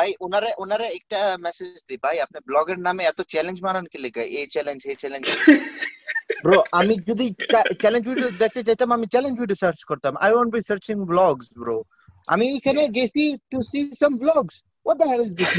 ভাই ওনারে ওনারে একটা মেসেজ দি ভাই আপনি ব্লগের নামে এত চ্যালেঞ্জ মারান কি লেগে? এই চ্যালেঞ্জ এই চ্যালেঞ্জ ব্রো আমি যদি চ্যালেঞ্জ ভিডিও দেখতে চাইতাম আমি চ্যালেঞ্জ ভিডিও সার্চ করতাম। I want be searching blogs bro আমি এখানে গেছি to see some blogs what the hell is this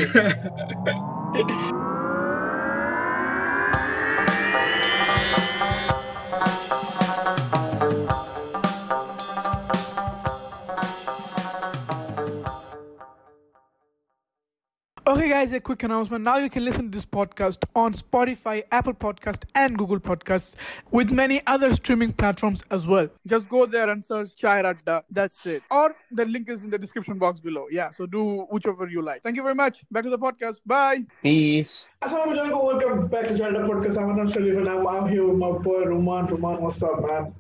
Okay, guys, a quick announcement. Now you can listen to this podcast on Spotify, Apple Podcast, and Google Podcasts with many other streaming platforms as well. Just go there and search Chai Radda. That's it. Or the link is in the description box below. Yeah, so do whichever you like. Thank you very much. Back to the podcast. Bye. Peace. Assalamu alaikum. Welcome back to Chai Radda Podcast. I'm Anand Sharif and I'm, I'm here with my boy Roman. Roman, what's up, man?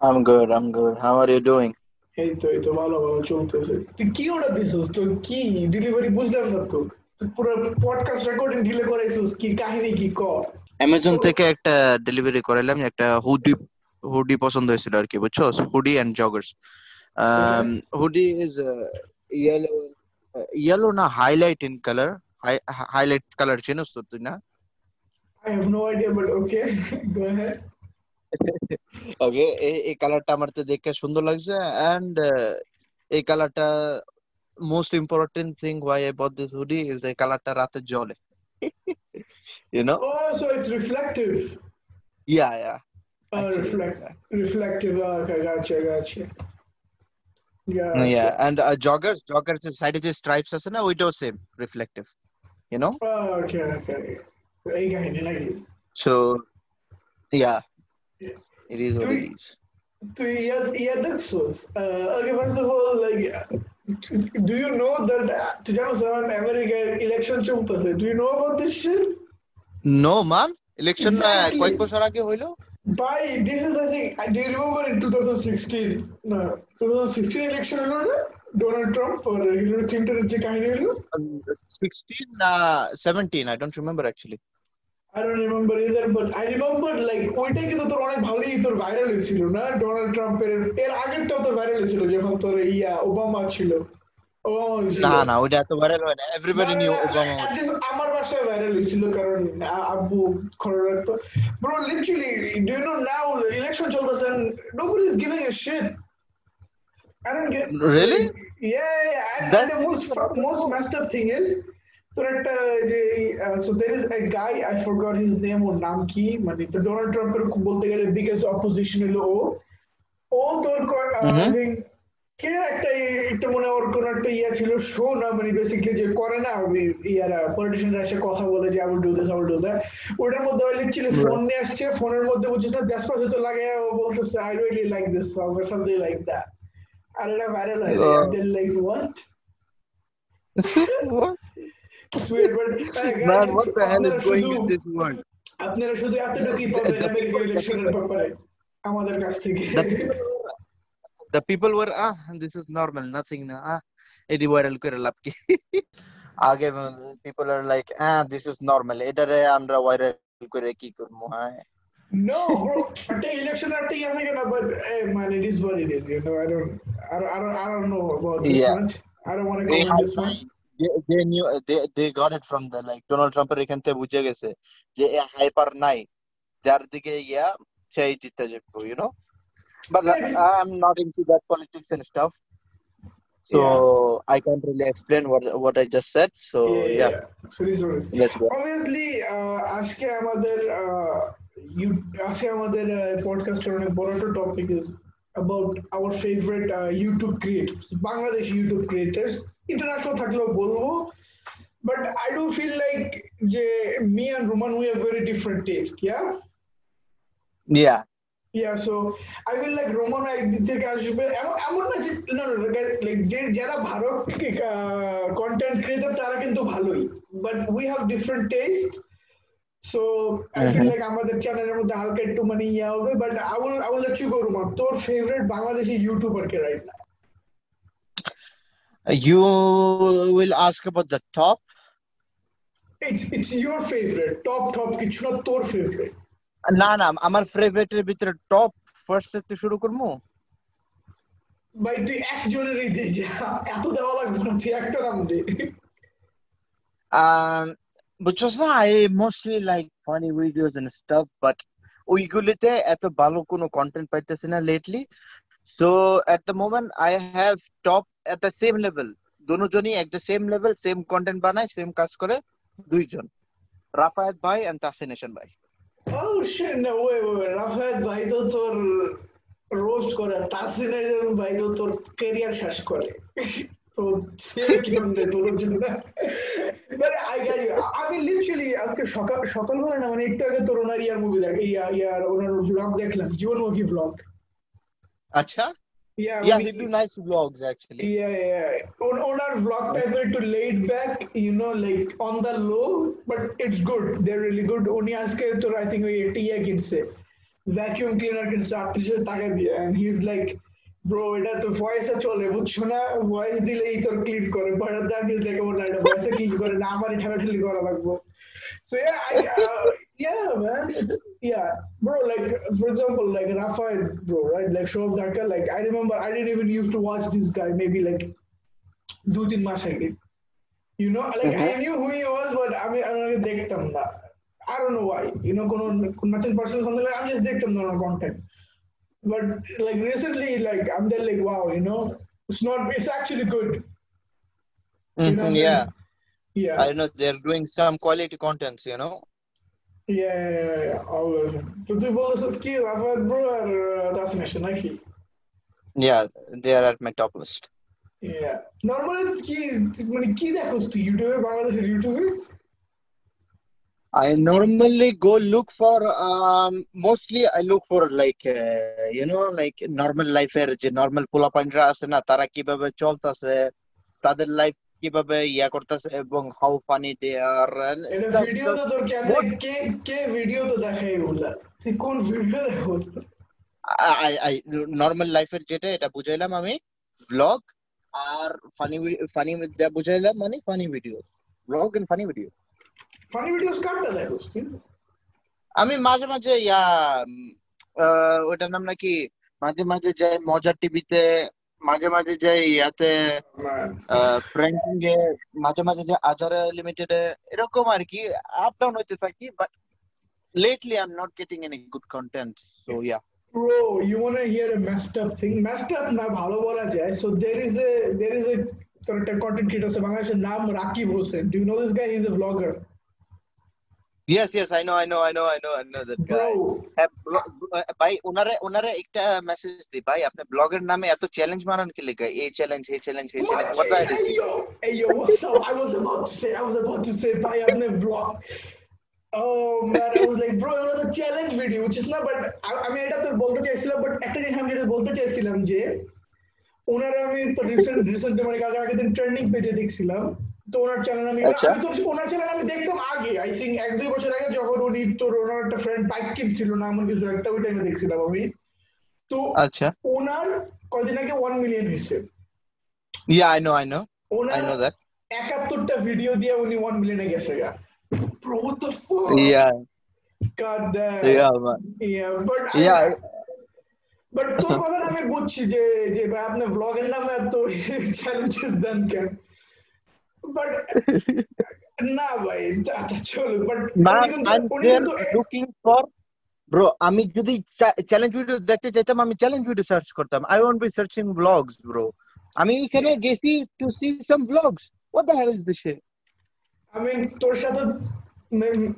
I'm good. I'm good. How are you doing? এই তো এই তো ভালো ভালো চলতেছে। তুই কি order দিছিস? তোর কি ডেলিভারি বুঝলাম না তো। পুরো পডকাস্ট রেকর্ডিং ডিলে করাইছিস কি কাহিনী কি ক? অ্যামাজন থেকে একটা ডেলিভারি করাইলাম একটা হুডি হুডি পছন্দ হয়েছিল আর কি বুঝছ hoodie and joggers hoodie is yellow yellow না highlight in colour highlight colour chinos তো তুই না? I have no idea but okay go ahead okay এই কালারটা আমার তো দেখে সুন্দর লাগছে এন্ড এই কালারটা most important thing why I bought this hoodie is এই কালারটা রাতে জ্বলে you know Oh, so it's reflective. Yeah yeah Uh, reflect, reflective. Uh, okay, gotcha, gotcha. Yeah. Yeah, and uh, joggers, joggers সাইডে যে stripes আছে না ওইটাও same reflective you know Oh, okay, okay. এই কাহিনী নাকি so yeah Yeah. It is what তুই it is তুই yeah yeah দেখছোস okay first of all like do you know that তুই জানোস এখন আমেরিকার ইলেকশন চলতেছে do you know about this shit no man election Exactly. কয়েক বছর আগে হইল By this is I think do you remember in 2016 no 2016 election হলো না ডোনাল্ড ট্রাম্প আর হিলারি ক্লিন্টনের যে কাহিনী হলো 16 uh 17 I don't remember actually I don't remember either, but I remember like ওইটাই কিন্তু তোর অনেক ভালোই তোর ভাইরাল হয়েছিল না? ডোনাল্ড ট্রাম্পের এর আগেরটাও তোর ভাইরাল হয়েছিল যখন তোর ইয়া ওবামা ছিল। না না ওইটা এত ভাইরাল হয় না। এভরিবডি নিউ ওবামা আমার বাসায় ভাইরাল হয়েছিল কারণ আব্বু খবর রাখতো bro literally do you know now election চলতেছে and nobody is giving a shit? I don't get Really? Yeah. And, and That's- the most most messed up thing is একটা যে so there is a guy I forgot his name ওর নাম কি? মানে তো Donald ট্রাম্পের বলতে গেলে biggest opposition হলো ও। ও তোর আই কে একটা একটা মনে ওর কোন একটা ইয়া ছিল শো না মানে বেসিক্যালি যে করে না ইয়ারা পলিটিশিয়ানরা এসে কথা বলে যে I will do this I will do that ওটার মধ্যে ওই লিটারালি ফোন নিয়ে আসছে ফোনের মধ্যে বুঝছিস না দেশপাশে তো লাগে ও বলতেছে I really like this song or something like that আর এটা ভাইরাল হয় Oh. Like what It's weird, but, uh, guys, man what the hell আপনারা is going শুধু- in this world আপনারা শুধু এতটুকুই পাবেন The- the আমেরিকার people- ইলেকশনের ব্যাপারে আমাদের কাছ থেকে the people the people were ah this is normal nothing na ah এটি ভাইরাল করে লাভ কি আগে people are like ah this is normal এটারে আমরা ভাইরাল করে কি করবো হ্যাঁ No, bro. একটা ইলেকশন একটা ইয়ে থাকে না, but hey, man, it is what it is. You know, I don't, I don't, I don't, I don't know about this Yeah. much. I don't want to go they, on had, this one. they, they knew they, they got it from the like Donald ট্রাম্পের এখান থেকে বুঝে গেছে যে hyper নাই যার দিকে ইয়া সেই জিতে যাবে you know but Maybe. I'm not into that politics and stuff so I can't really explain what what I just said so yeah, So this one is. let's go Obviously, uh, আজকে আমাদের uh, you আজকে আমাদের পডকাস্টের অনেক বড় একটা topic is about our favorite uh, YouTube creators, Bangladeshi YouTube creators. International থাকলেও বলব, but I do feel like যে me and Roman we have very different taste, yeah. yeah Yeah, so I feel like Roman একদিক থেকে আসবে এমন এমন না যে না লাইক যে যারা ভালো কন্টেন্ট ক্রিয়েটর তারা কিন্তু ভালোই but we have different taste so I feel like আমাদের চ্যানেলের মধ্যে হালকা একটু মানে ইয়া হবে but I will I will let you go Ruma. তোর ফেভারিট বাংলাদেশি ইউটিউবার কে রাইট না you will ask about the top? It's it's your favourite top top কিছু না তোর ফেভারিট না না আমার ফেভারিটের ভিতরে টপ ফার্স্ট থেকে শুরু করব? ভাই তুই একজনেরই দে যা এত দেওয়া লাগবে না তুই একটা নাম দে। Um, বুঝছস না I mostly like funny videos and stuff, but ওইগুলিতে এত ভালো কোনো কন্টেন্ট পাইতেছি না lately. So at the moment I have top at the same level. দুজনই at the same level, same content বানায়, same কাজ করে দুইজন। রাফায়েত ভাই and তাসিনেশন ভাই। Oh shit, no. রাফায়েত ভাই তো তোর রোস্ট করে তাসিনের ভাই তো তোর ক্যারিয়ার শেষ করে মানে আমি লিটারালি আজকে সকাল সকালবেলা না মানে একটু আগে তোর ওনার ইয়ার মুভি দেখ ইয়া ইয়ার ওনার ব্লগ দেখলাম জীবনমুখী ব্লগ আচ্ছা? ইয়া Yeah, he do nice vlogs actually. Yeah, yeah. On, on our vlog type to laid back, you know, like on the low, but it's good. They're really good. Only ask to I think we টিয়া কিনছে vacuum cleaner কিনছে আটত্রিশ টাকা দিয়ে and he's like bro এটা তো ভয়েসে চলে বুঝছো না ভয়েস দিলেই তোর ক্লিন করে বাট দ্যাট ইজ লাইক ওর এটা ভয়েসে ক্লিন করে না আমার ঠেলাঠেলি করা লাগবে So yeah, I, uh, yeah, man. It's- yeah, bro. Like for example, like Rafael, bro, right? Like Shoaib Dhaka. Like I remember, I didn't even used to watch this guy. Maybe like two three months ago. You know, like I knew who he was, but I mean, I don't দেখতাম না. I don't know why. You know, কোনো nothing personal, something like I'm just দেখতাম না ওনার content. But like recently, like I'm there, like wow, you know, it's not. It's actually good. You know what I Mhm, mean? yeah, Yeah. I know they're doing some quality contents, you know. Yeah, yeah, yeah, yeah. Always. তো তুই বলছিস কি Rafat bro আর দাসিনেশন নাকি Yeah, they are at my top list. Yeah. Normally কি মানে কি দেখোস তুই ইউটিউবে বাংলাদেশের ইউটিউবে I normally go look for um mostly I look for like uh, you know like normal life এর যে normal পোলাপাইনরা আছে না তারা কীভাবে চলতেছে তাদের লাইফ কীভাবে ইয়া করতেছে এবং how funny they are video তো তোর কেমনে কে কে ভিডিও তো দেখাই তুই কোন ভিডিও আই নর্মাল লাইফের যেটা এটা বুঝাইলাম আমি ব্লগ আর ফানি ফানি বুঝাইলাম মানে funny video blog and funny video funny videos কাটটা দেখোস তুই আমি মাঝে মাঝে ইয়া উম, আহ, ওটার নাম নাকি মাঝে মাঝে যাই মজার টিভিতে মাঝে মাঝে যাই ইয়াতে ফ্র্যাঙ্কিং এ মাঝে মাঝে যে আজারা লিমিটেড এরকম আর কি আপ ডাউন হইতে থাকি but lately I'm not getting any good content so yeah Bro, you wanna hear a messed up thing? Messed up না ভালো বলা যায়. So there is a there is a তোর একটা content creator আছে বাংলাদেশের নাম Rakib Hossain. Do you know this guy? He's a vlogger. yes yes I know I know I know I know I know that guy Bro, হ্যাঁ, blo- আহ, ভাই ওনারে ওনারে একটা মেসেজ দি ভাই আপনি ব্লগের নামে এত চ্যালেঞ্জ মারান কি লেগে এই চ্যালেঞ্জ এই চ্যালেঞ্জ এই challenge What? what that Hey is yo, hey yo, what's up? I was about to say, I was about to say, bhai, आपने vlog. Oh man, I was like, bro, it was a challenge video, which is not, but I- আমি এটা তো বলতে চাইছিলাম, but একটা জিনিস আমি যেটা বলতে চাইছিলাম যে, ওনারা আমি তো রিসেন্ট রিসেন্ট মানে কালকে আগের দিন ট্রেন্ডিং পেজে দেখছিলাম তো ওনার চ্যানেল আমি আচ্ছা। আমি তো ওনার চ্যানেল আমি দেখতাম আগে আই থিঙ্ক এক দুই বছর আগে যখন উনি তোর ওনার একটা ফ্রেন্ড বাইক কিনছিল না এমন কিছু একটা ওই টাইমে দেখছিলাম আমি। তো আচ্ছা। ওনার কয়দিন আগে ওয়ান মিলিয়ন হয়েছে। Yeah I know I know I ওনার know that একাত্তরটা ভিডিও দিয়ে উনি ওয়ান মিলিয়নে গেছে গা। Bro, what the fuck? yeah God damn. yeah man Yeah, but I- yeah but তোর কথা আমি বুঝছি যে যে ভাই আপনি ভ্লগের নামে এত চ্যালেঞ্জেস দেন কেন? বাট না ভাই আচ্ছা চলো but there looking for bro আমি যদি চ্যালেঞ্জ ভিডিও দেখতে চাইতাম আমি চ্যালেঞ্জ ভিডিও সার্চ করতাম। I won't be searching blogs bro আমি এখানে গেছি to see some blogs what the hell is this shit? I mean তোর সাথে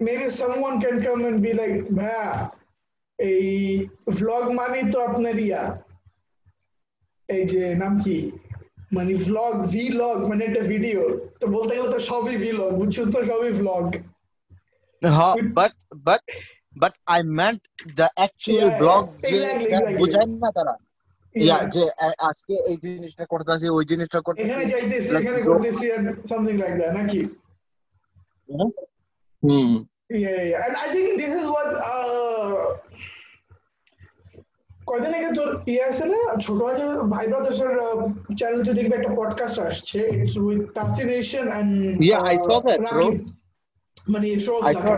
maybe someone can come and be like ভাইয়া এই ভ্লগ মানে তো আপনার ইয়া। এই যে নাম কি? মানে ভ্লগ ভ্লগ মানে একটা ভিডিও তো বলতে গেলে তো সবই ভ্লগ বুঝছিস তো সবই vlog huh, With- but but but I meant the actual Yeah, blog yeah, যে exactly, that exactly. বোঝায় না তারা yeah যে আ- আজকে এই জিনিসটা করতেছি ওই জিনিসটা এখানে করতেছি যাইতেছি Like, এখানে bro- করতেছি সামথিং লাইক দ্যাট নাকি হুম Yeah, yeah, yeah. And I think this is what uh, কয়দিন আগে তোর ইয়ে আছে না ছোট আছে ভাই ব্রাদার্সের চ্যানেল তো দেখবে একটা পডকাস্ট আসছে it's with তাসিনেশন and Yeah, I saw that, bro. মানে show I saw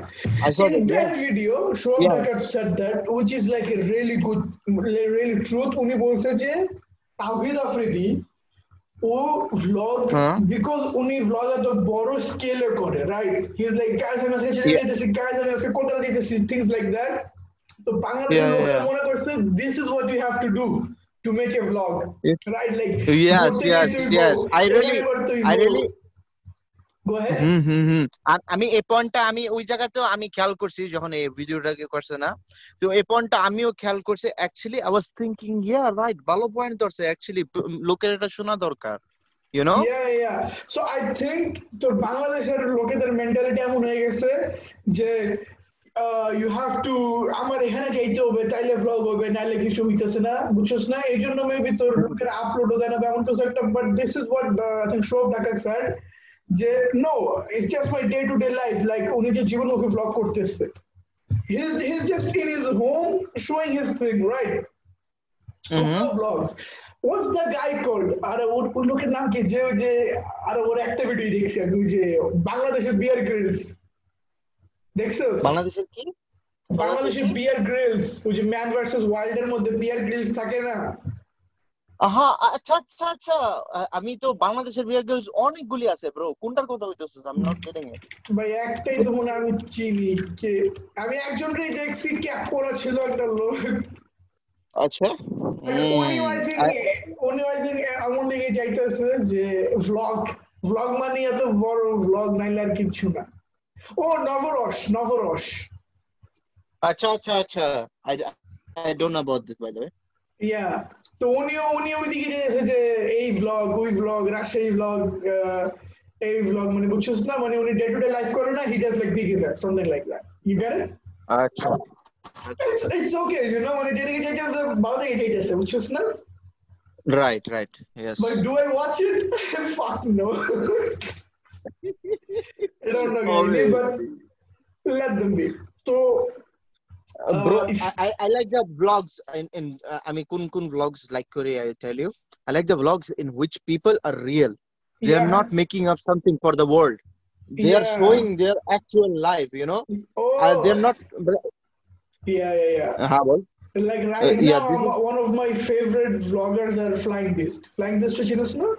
I saw in that that yeah. video show Yeah. Dhakat said that which is like a really good really truth উনি বলছে যে তাওহিদ আফ্রিদি ও vlog. Because উনি vlog এত বড় স্কেলে করে right he is like guys আমি আজকে. যেতেছি গাইস আমি আজকে কলকাতা যেতেছি থিংস লাইক দ্যাট তো বাংলাদেশের Yeah, লোকেরা মনে করছে this is what you have to do to make a Yeah. Right like Yes, yes, yes. I really- I really- go ahead hmm hmm hmm. আ- আমি এই পয়েন্টটা আমি ওই জায়গাতেও আমি খেয়াল করছি যখন এই ভিডিওটাকে করছে না। তো এই পয়েন্টটা আমিও খেয়াল করছি। Actually I was thinking yeah right ভালো পয়েন্ট ধরছে। অ্যাকচুয়ালি লোকের এটা শোনা দরকার you know yeah yeah so I think তোর বাংলাদেশের লোকেদের মেন্টালিটি এমন হয়ে গেছে যে ইউ হ্যাভ টু আমার এখানে যাইতে হবে তাইলে ব্লগ হবে নাইলে কিছু হইতেছে না বুঝছস না? এই জন্য মেবি তোর লোকের আপলোডও দেয় না এমন কিছু একটা but this is what I think shove sir যে no it's just my day to day life like উনি যে জীবনমুখী ব্লগ করতেছে। He's he's just in his home showing his thing right? Mhm. vlogs. What's the guy called? আরে ওর ওই লোকের নাম কি? যে যে আরে ওর একটা ভিডিও দেখছি আমি যে বাংলাদেশের বিয়ার গ্রিলস বাংলাদেশের কি? বাংলাদেশের বিয়ার গ্রিলস ওই যে ম্যান ভার্সেস ওয়াইল্ড এর মধ্যে বিয়ার গ্রিলস থাকে না? আহা আচ্ছা আচ্ছা আচ্ছা। আমি তো বাংলাদেশের বিয়ার গার্লস অনেকগুলি আছে ব্রো কোনটার কথা হইতেছিস I am not getting it ভাই একটাই তো মনে হয় আমি চিনি। কে? আমি একজনকেই দেখছি ক্যাপ পরা ছিল একটা লোক। আচ্ছা। I think উনিও এমন দিকে যাইতেছে যে ভ্লগ ভ্লগ মানে এত বড় ভ্লগ নাইলে আর কিচ্ছু না। ও নবরস নবরস আচ্ছা আচ্ছা আচ্ছা I I don't know about this by the way yeah তো উনিও উনিও ওইদিকে যেতেছে যে এই ভ্লগ ওই ভ্লগ রাজশাহী ভ্লগ এই ভ্লগ মানে বুঝছিস না? মানে উনি ডে টু ডে লাইফ করে না he does like big event something like that you get it আচ্ছা। It's it's okay you know মানে যেদিকে যাইতেছে ভালো দিকে যাইতেছে বুঝছিস না? Right right yes But do I watch it? Fuck no. I don't know, Always. but let them be. So, Uh, bro, Uh, if- I, I I like the vlogs in in uh, I mean kun kun vlogs like Korea I tell you I like the vlogs in which people are real they are not making up something for the world they are showing their actual life you know oh, uh, they're not Yeah, yeah, yeah. uh, well, Like right Uh, yeah, now, this is- one of my favorite vloggers are Flying Beast. Flying Beast, you know, no?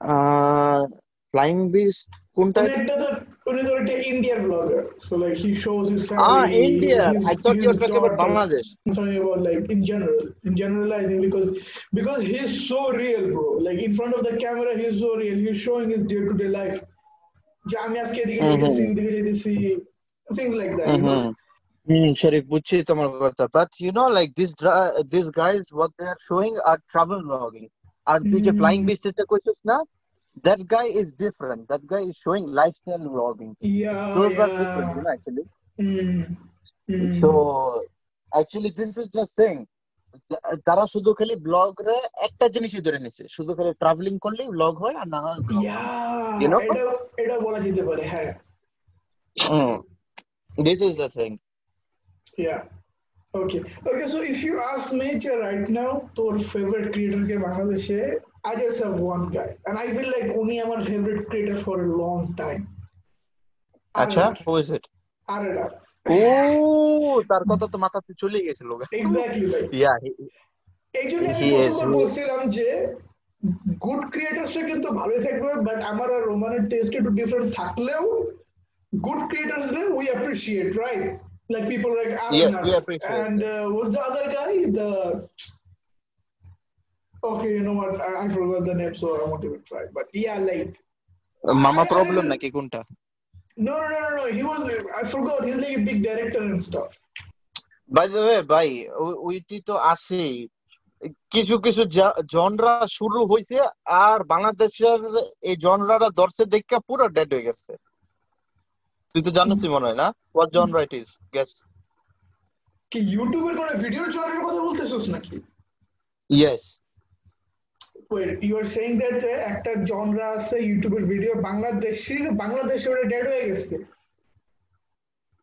uh, তো উনি তো একটা ইন্ডিয়ার blogger so like he shows his ah family India I thought you were talking about Bangladesh I'm talking about like in general, in generalizing because because he's so real, bro. Like in front of the camera, he's so real. He's showing his day-to-day life. যে আমি আজকে এদিকে Mhm. যেতেছি ওদিকে যেতেছি things like that. You know? Mhm. Hmm, Sharif, বুঝছি তোমার কথা but you know like these dra- these guys what they are showing are travel vlogging আর তুই যে Hmm. flying beast এটা কইছিস না that guy is different that guy is showing lifestyle vlogging Yeah, those are yeah. different you know actually Mm. Mm. so actually this is the thing তা- তারা শুধু খালি blog রে একটা জিনিসই ধরে নিছে শুধু খালি ট্রাভেলিং করলেই ব্লগ হয় আর না হয় vlog হয়। Yeah, You know? এটা এটা বলা যেতে পারে হ্যাঁ Hmm. this is the thing Yeah. Okay. Okay. So if you ask me to right now, তোর favorite creator কে বাংলাদেশে, I just have one guy, and I feel like উনি আমার favorite creator for a long time. আচ্ছা who is it? আরেরা। ও তার কথা তো মাথাতে চলে গেছিল Exactly ভাই। yeah এই জন্য আমি He is, প্রথমবার he- বলছিলাম যে গুড ক্রিয়েটার্সরা কিন্তু ভালোই থাকবে বাট আমার আর রোমানের টেস্ট একটু ডিফারেন্ট থাকলেও good ক্রিয়েটার্সরা we appreciate right like people like Yes, we appreciate and uh, what's the other guy? The okay you know what? I, I forgot the name so I won't even try. But yeah like I- problem I- নাকি কোনটা? No no no no no he was I forgot he's like a big director and stuff. By the way ভাই ওইটি তো আছেই। কিছু কিছু genre শুরু হইছে আর বাংলাদেশের এই জনরাটা দর্শে দেখে পুরো ডেড হয়ে গেছে। তুই তো জানিস মনে হয় না? What genre it is guess কি ইউটিউবের কোনো ভিডিওর জনের কথা বলতেছিস নাকি? ইয়েস একটা জনরা আছে ইউটিউবের ভিডিও বাংলাদেশের বাংলাদেশে ওটা হয়ে গেছে।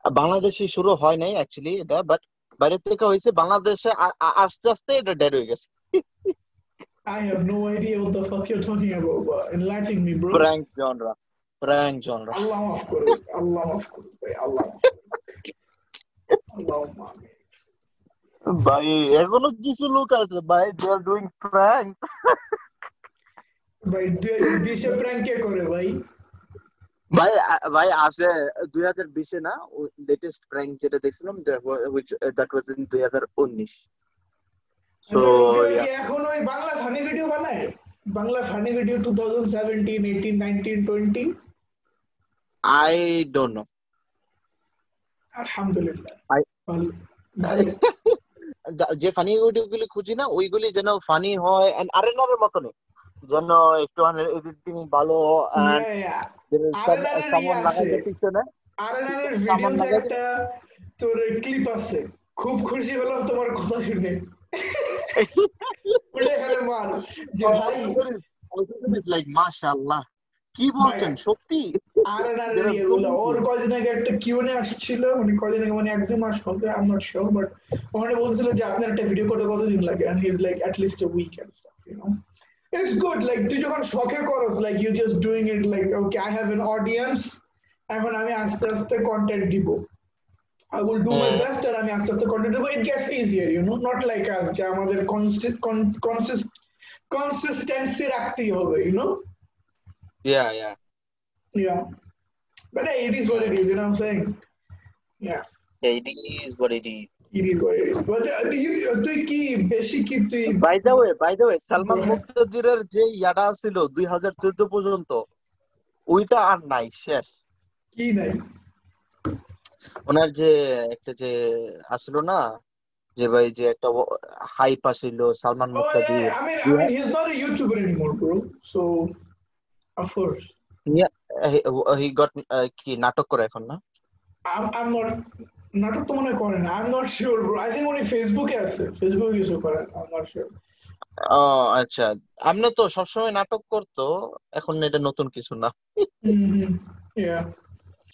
বাংলাদেশে শুরু হয় নাই অ্যাকচুয়ালি এটা বাট বাইরে থেকে হয়েছে বাংলাদেশে আস্তে আস্তে এটা ডেড হয়ে গেছে। I have no idea what the genre ভাই আল্লাহ মাফ ভাই এখনও কিছু লোক আছে ভাই দে আর ডুইং প্র্যাঙ্ক ভাই দুই হাজার বিশে প্র্যাঙ্ক কে করে ভাই? ভাই ভাই দুই হাজার বিশে না? লেটেস্ট প্র্যাঙ্ক যেটা দেখছিলাম দ্যাট ওয়াজ ইন দুই হাজার উনিশ। আচ্ছা, এখন ওই বাংলা ফানি ভিডিও বানায়? Bangla funny video two thousand seventeen eighteen nineteen twenty I don't know আলহামদুলিল্লাহ। যে ফানি ভিডিও গুলি খুঁজি না ওইগুলি যেন ফানি হয় আরেনারের মতনই। যেন একটু এডিটিং ভালো ইয়ে পিছনে। ভিডিওতে একটা তোর ক্লিপ আছে খুব খুশি হলাম তোমার কথা শুনে। যে ভাই লাইক মাশাআল্লাহ কি বলছেন সত্যি? many ওর কদিন আগে একটা কিউএনএ আসছিল মানে কদিন আগে মানে এক দুই মাস হবে I am not sure but ওখানে বলছিল যে আপনার একটা ভিডিও করতে কতদিন লাগে? And he is like at least a week and stuff you know it's good like তুই যখন শখে করস like you just doing it like okay I have an audience এখন আমি আস্তে আস্তে কন্টেন্ট দিব I will do my Hmm. best and আমি আস্তে আস্তে কন্টেন্ট দেবো it gets easier you know not like us যে আমাদের consist con- consist consistency রাখতেই হবে you know yeah yeah yeah but hey, it is what it is you know what I'm saying yeah it is what it is it is what it is Way Salman মুক্তাদিরের যে ইয়াটা ছিল দুই হাজার চোদ্দ পর্যন্ত ওইটা আর নাই শেষ। কি নাই? ওনার যে একটা যে আসলো না যে ভাই যে একটা hype Aseel Salman Muktadir he got কি নাটক করে এখন না? নাটক তো মনে হয় করে না I'm not sure bro. I think উনি ফেসবুকে আছে। ফেসবুকে কিছু করেন I'm not sure. ও আচ্ছা। আপনি তো সবসময় নাটক করতো এখন এটা নতুন কিছু না। Mm-hmm.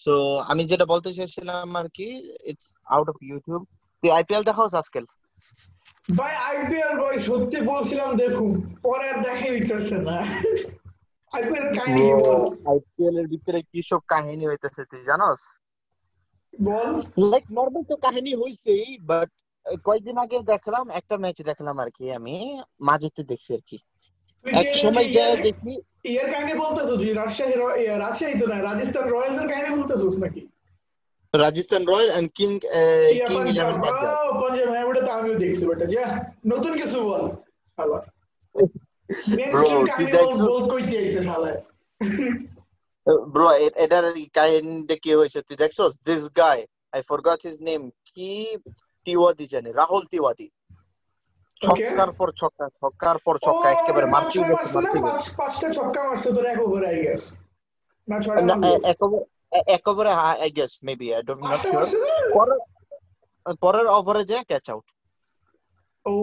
সো আমি যেটা বলতে চাইছিলাম আর কি ইটস আউট অফ ইউটিউব তুই আইপিএল দেখাও আজকাল? ভাই আইপিএল ভাই সত্যি বলছিলাম দেখুন পরে আর দেখাই হইতেছে না। আইপিএল কাহিনী আইপিএল এর ভিতরে কি সব কাহিনী হইতেছে তুই জানোস? বল। লাইক নর্মাল তো কাহিনী হইছেই বাট কয়েকদিন আগে দেখলাম একটা ম্যাচ দেখলাম আর কি আমি মাঝেতে দেখছি আর কি। এক সময় ইয়ের- যায় দেখি। ইয়ের কাহিনী বলতেছো তুই রাজশাহী ইয়ে, রাজশাহী তো না রাজস্থান রয়্যালস এর কাহিনী বলতেছোস নাকি? Rajasthan royal and king yeah king eleven Punjab ও পাঞ্জাব হ্যাঁ ওটা তো আমিও দেখছি বেটা যা নতুন কিছু বল আবার। তুই কাহিনী বল বল কইতে আইছে শালায়। ব্রো এটার কাহিনীটা কি হয়েছে তুই দেখছস this guy I forgot his name কি তিওয়াদি জানে রাহুল তিওয়াদি ছক্কার পর ছক্কা ছক্কার পর ছক্কা একেবারে পাঁচ মারতেই গেছে পাঁচটা ছক্কা মারছে তোর এক ওভার আই গেস না ছয়টা না, মারলো? এ- একেবারে এ- I guess maybe I don't not sure পরের পরের ওভারে যে ক্যাচ আউট ও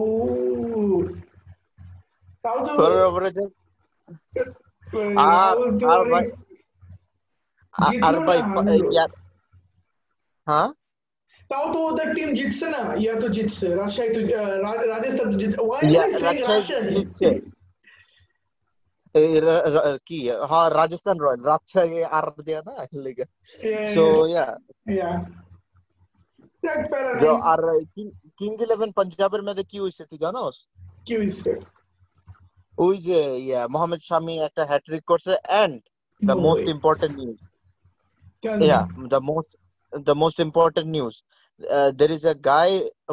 তাও তো পরের ওভারে যায় আর আর ভাই আ- জিতলো আর না ভাই হারলো? ইয়ার- হ্যাঁ তাও তো ওদের টিম জিতছে না ইয়া তো জিতছে রাজশাহী তো আহ, রা- রাজস্থান তো জিতছে why yeah, I saying Rajshahi Rajshahi জিতছে। এই রা- রা- কি হ্যাঁ রাজস্থান রয়্যাল রাজশাহী আর দেয়া না লেগে সো ইয়া ইয়া দেখ প্যারা So, নাই আর কিং ইলেভেন পাঞ্জাবের মধ্যে কি হয়েছে তুই জানোস কি হইছে ওই যে ইয়া মোহাম্মদ শামি একটা হ্যাট্রিক করছে and the No most way. Important news কেন? yeah the most the most important news uh, there is a guy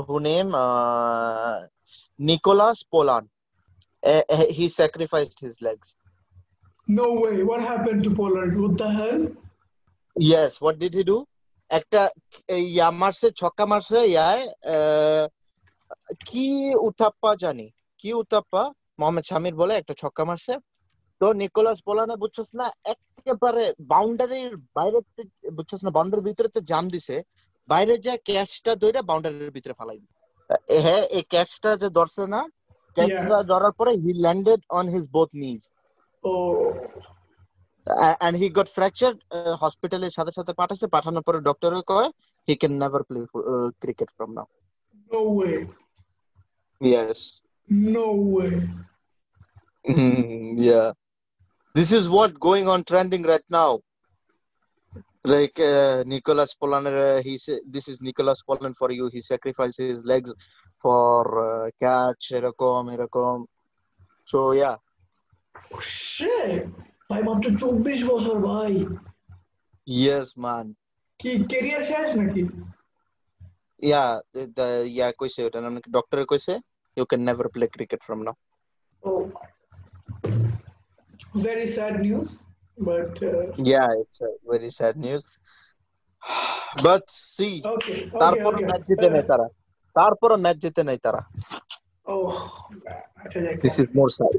who name uh, Nicolas Polan uh, he sacrificed his legs No way. What happened to Pollard? What the hell? yes what did he do একটা ইয়া মারছে ছক্কা মারছে ইয়ায় আহ, কি উতাপ্পা জানি কি উতাপ্পা মোহাম্মদ শামির বলে একটা ছক্কা মারছে তো নিকোলাস পোলানে বুঝছস না একেবারে বাউন্ডারির বাইরে বুঝছস না বাউন্ডারির ভিতরে তো জাম দিছে বাইরে যে ক্যাচটা দইরা বাউন্ডারির ভিতরে ফালাই দিছে। হ্যাঁ এই ক্যাচটা যে ধরছে না ক্যাচটা ধরার পরে he landed on his both knees Oh, and he got fractured হসপিটালের সাথে সাথে পাঠাচ্ছে পাঠানোর পরে ডক্টরে কয় he can never play uh, cricket from now. No way. yes. No way. yeah this is what going on trending right now like uh, Nicholas Polan uh, he said this is Nicholas Polan for you he sacrificed his legs for uh, catch এরকম এরকম so yeah Shit! ভাই মাত্র চব্বিশ বছর ভাই Yes, man. কি career শেষ নাকি Yeah, the, the yeah, কইছে ওটা নাম ডক্টরে কইছে you can never play cricket from now. Oh, Very sad news, but uh, Yeah, it's a very sad news. But see, okay, okay, তারপর okay. ম্যাচ জিতে নাই তারা তারপর ম্যাচ জিতে নাই তারা Oh, আচ্ছা যাক। This is more sad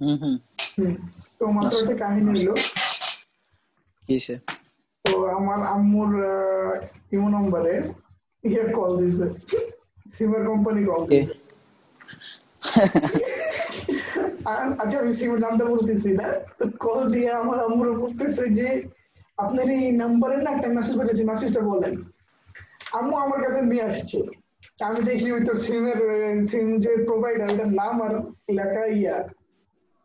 hmm hmm hmm, তো মাত্র একটা কাহিনী হলো কিসে তো আমার আম্মুর ইমো নম্বরে ইয়ে কল দিছে সিমের কোম্পানি কল কে? দিছে আর- আচ্ছা আমি সিমের নামটা বলতেছি না। কল দিয়ে আমার আম্মুর বলতেছে যে আপনার এই নাম্বারে না একটা মেসেজ করেছি মেসেজটা বলেন। আম্মু আমার কাছে নিয়ে আসছে। আমি দেখি ওই তোর সিমের সিম যে প্রোভাইডার ওটার নাম আর লেখা ইয়া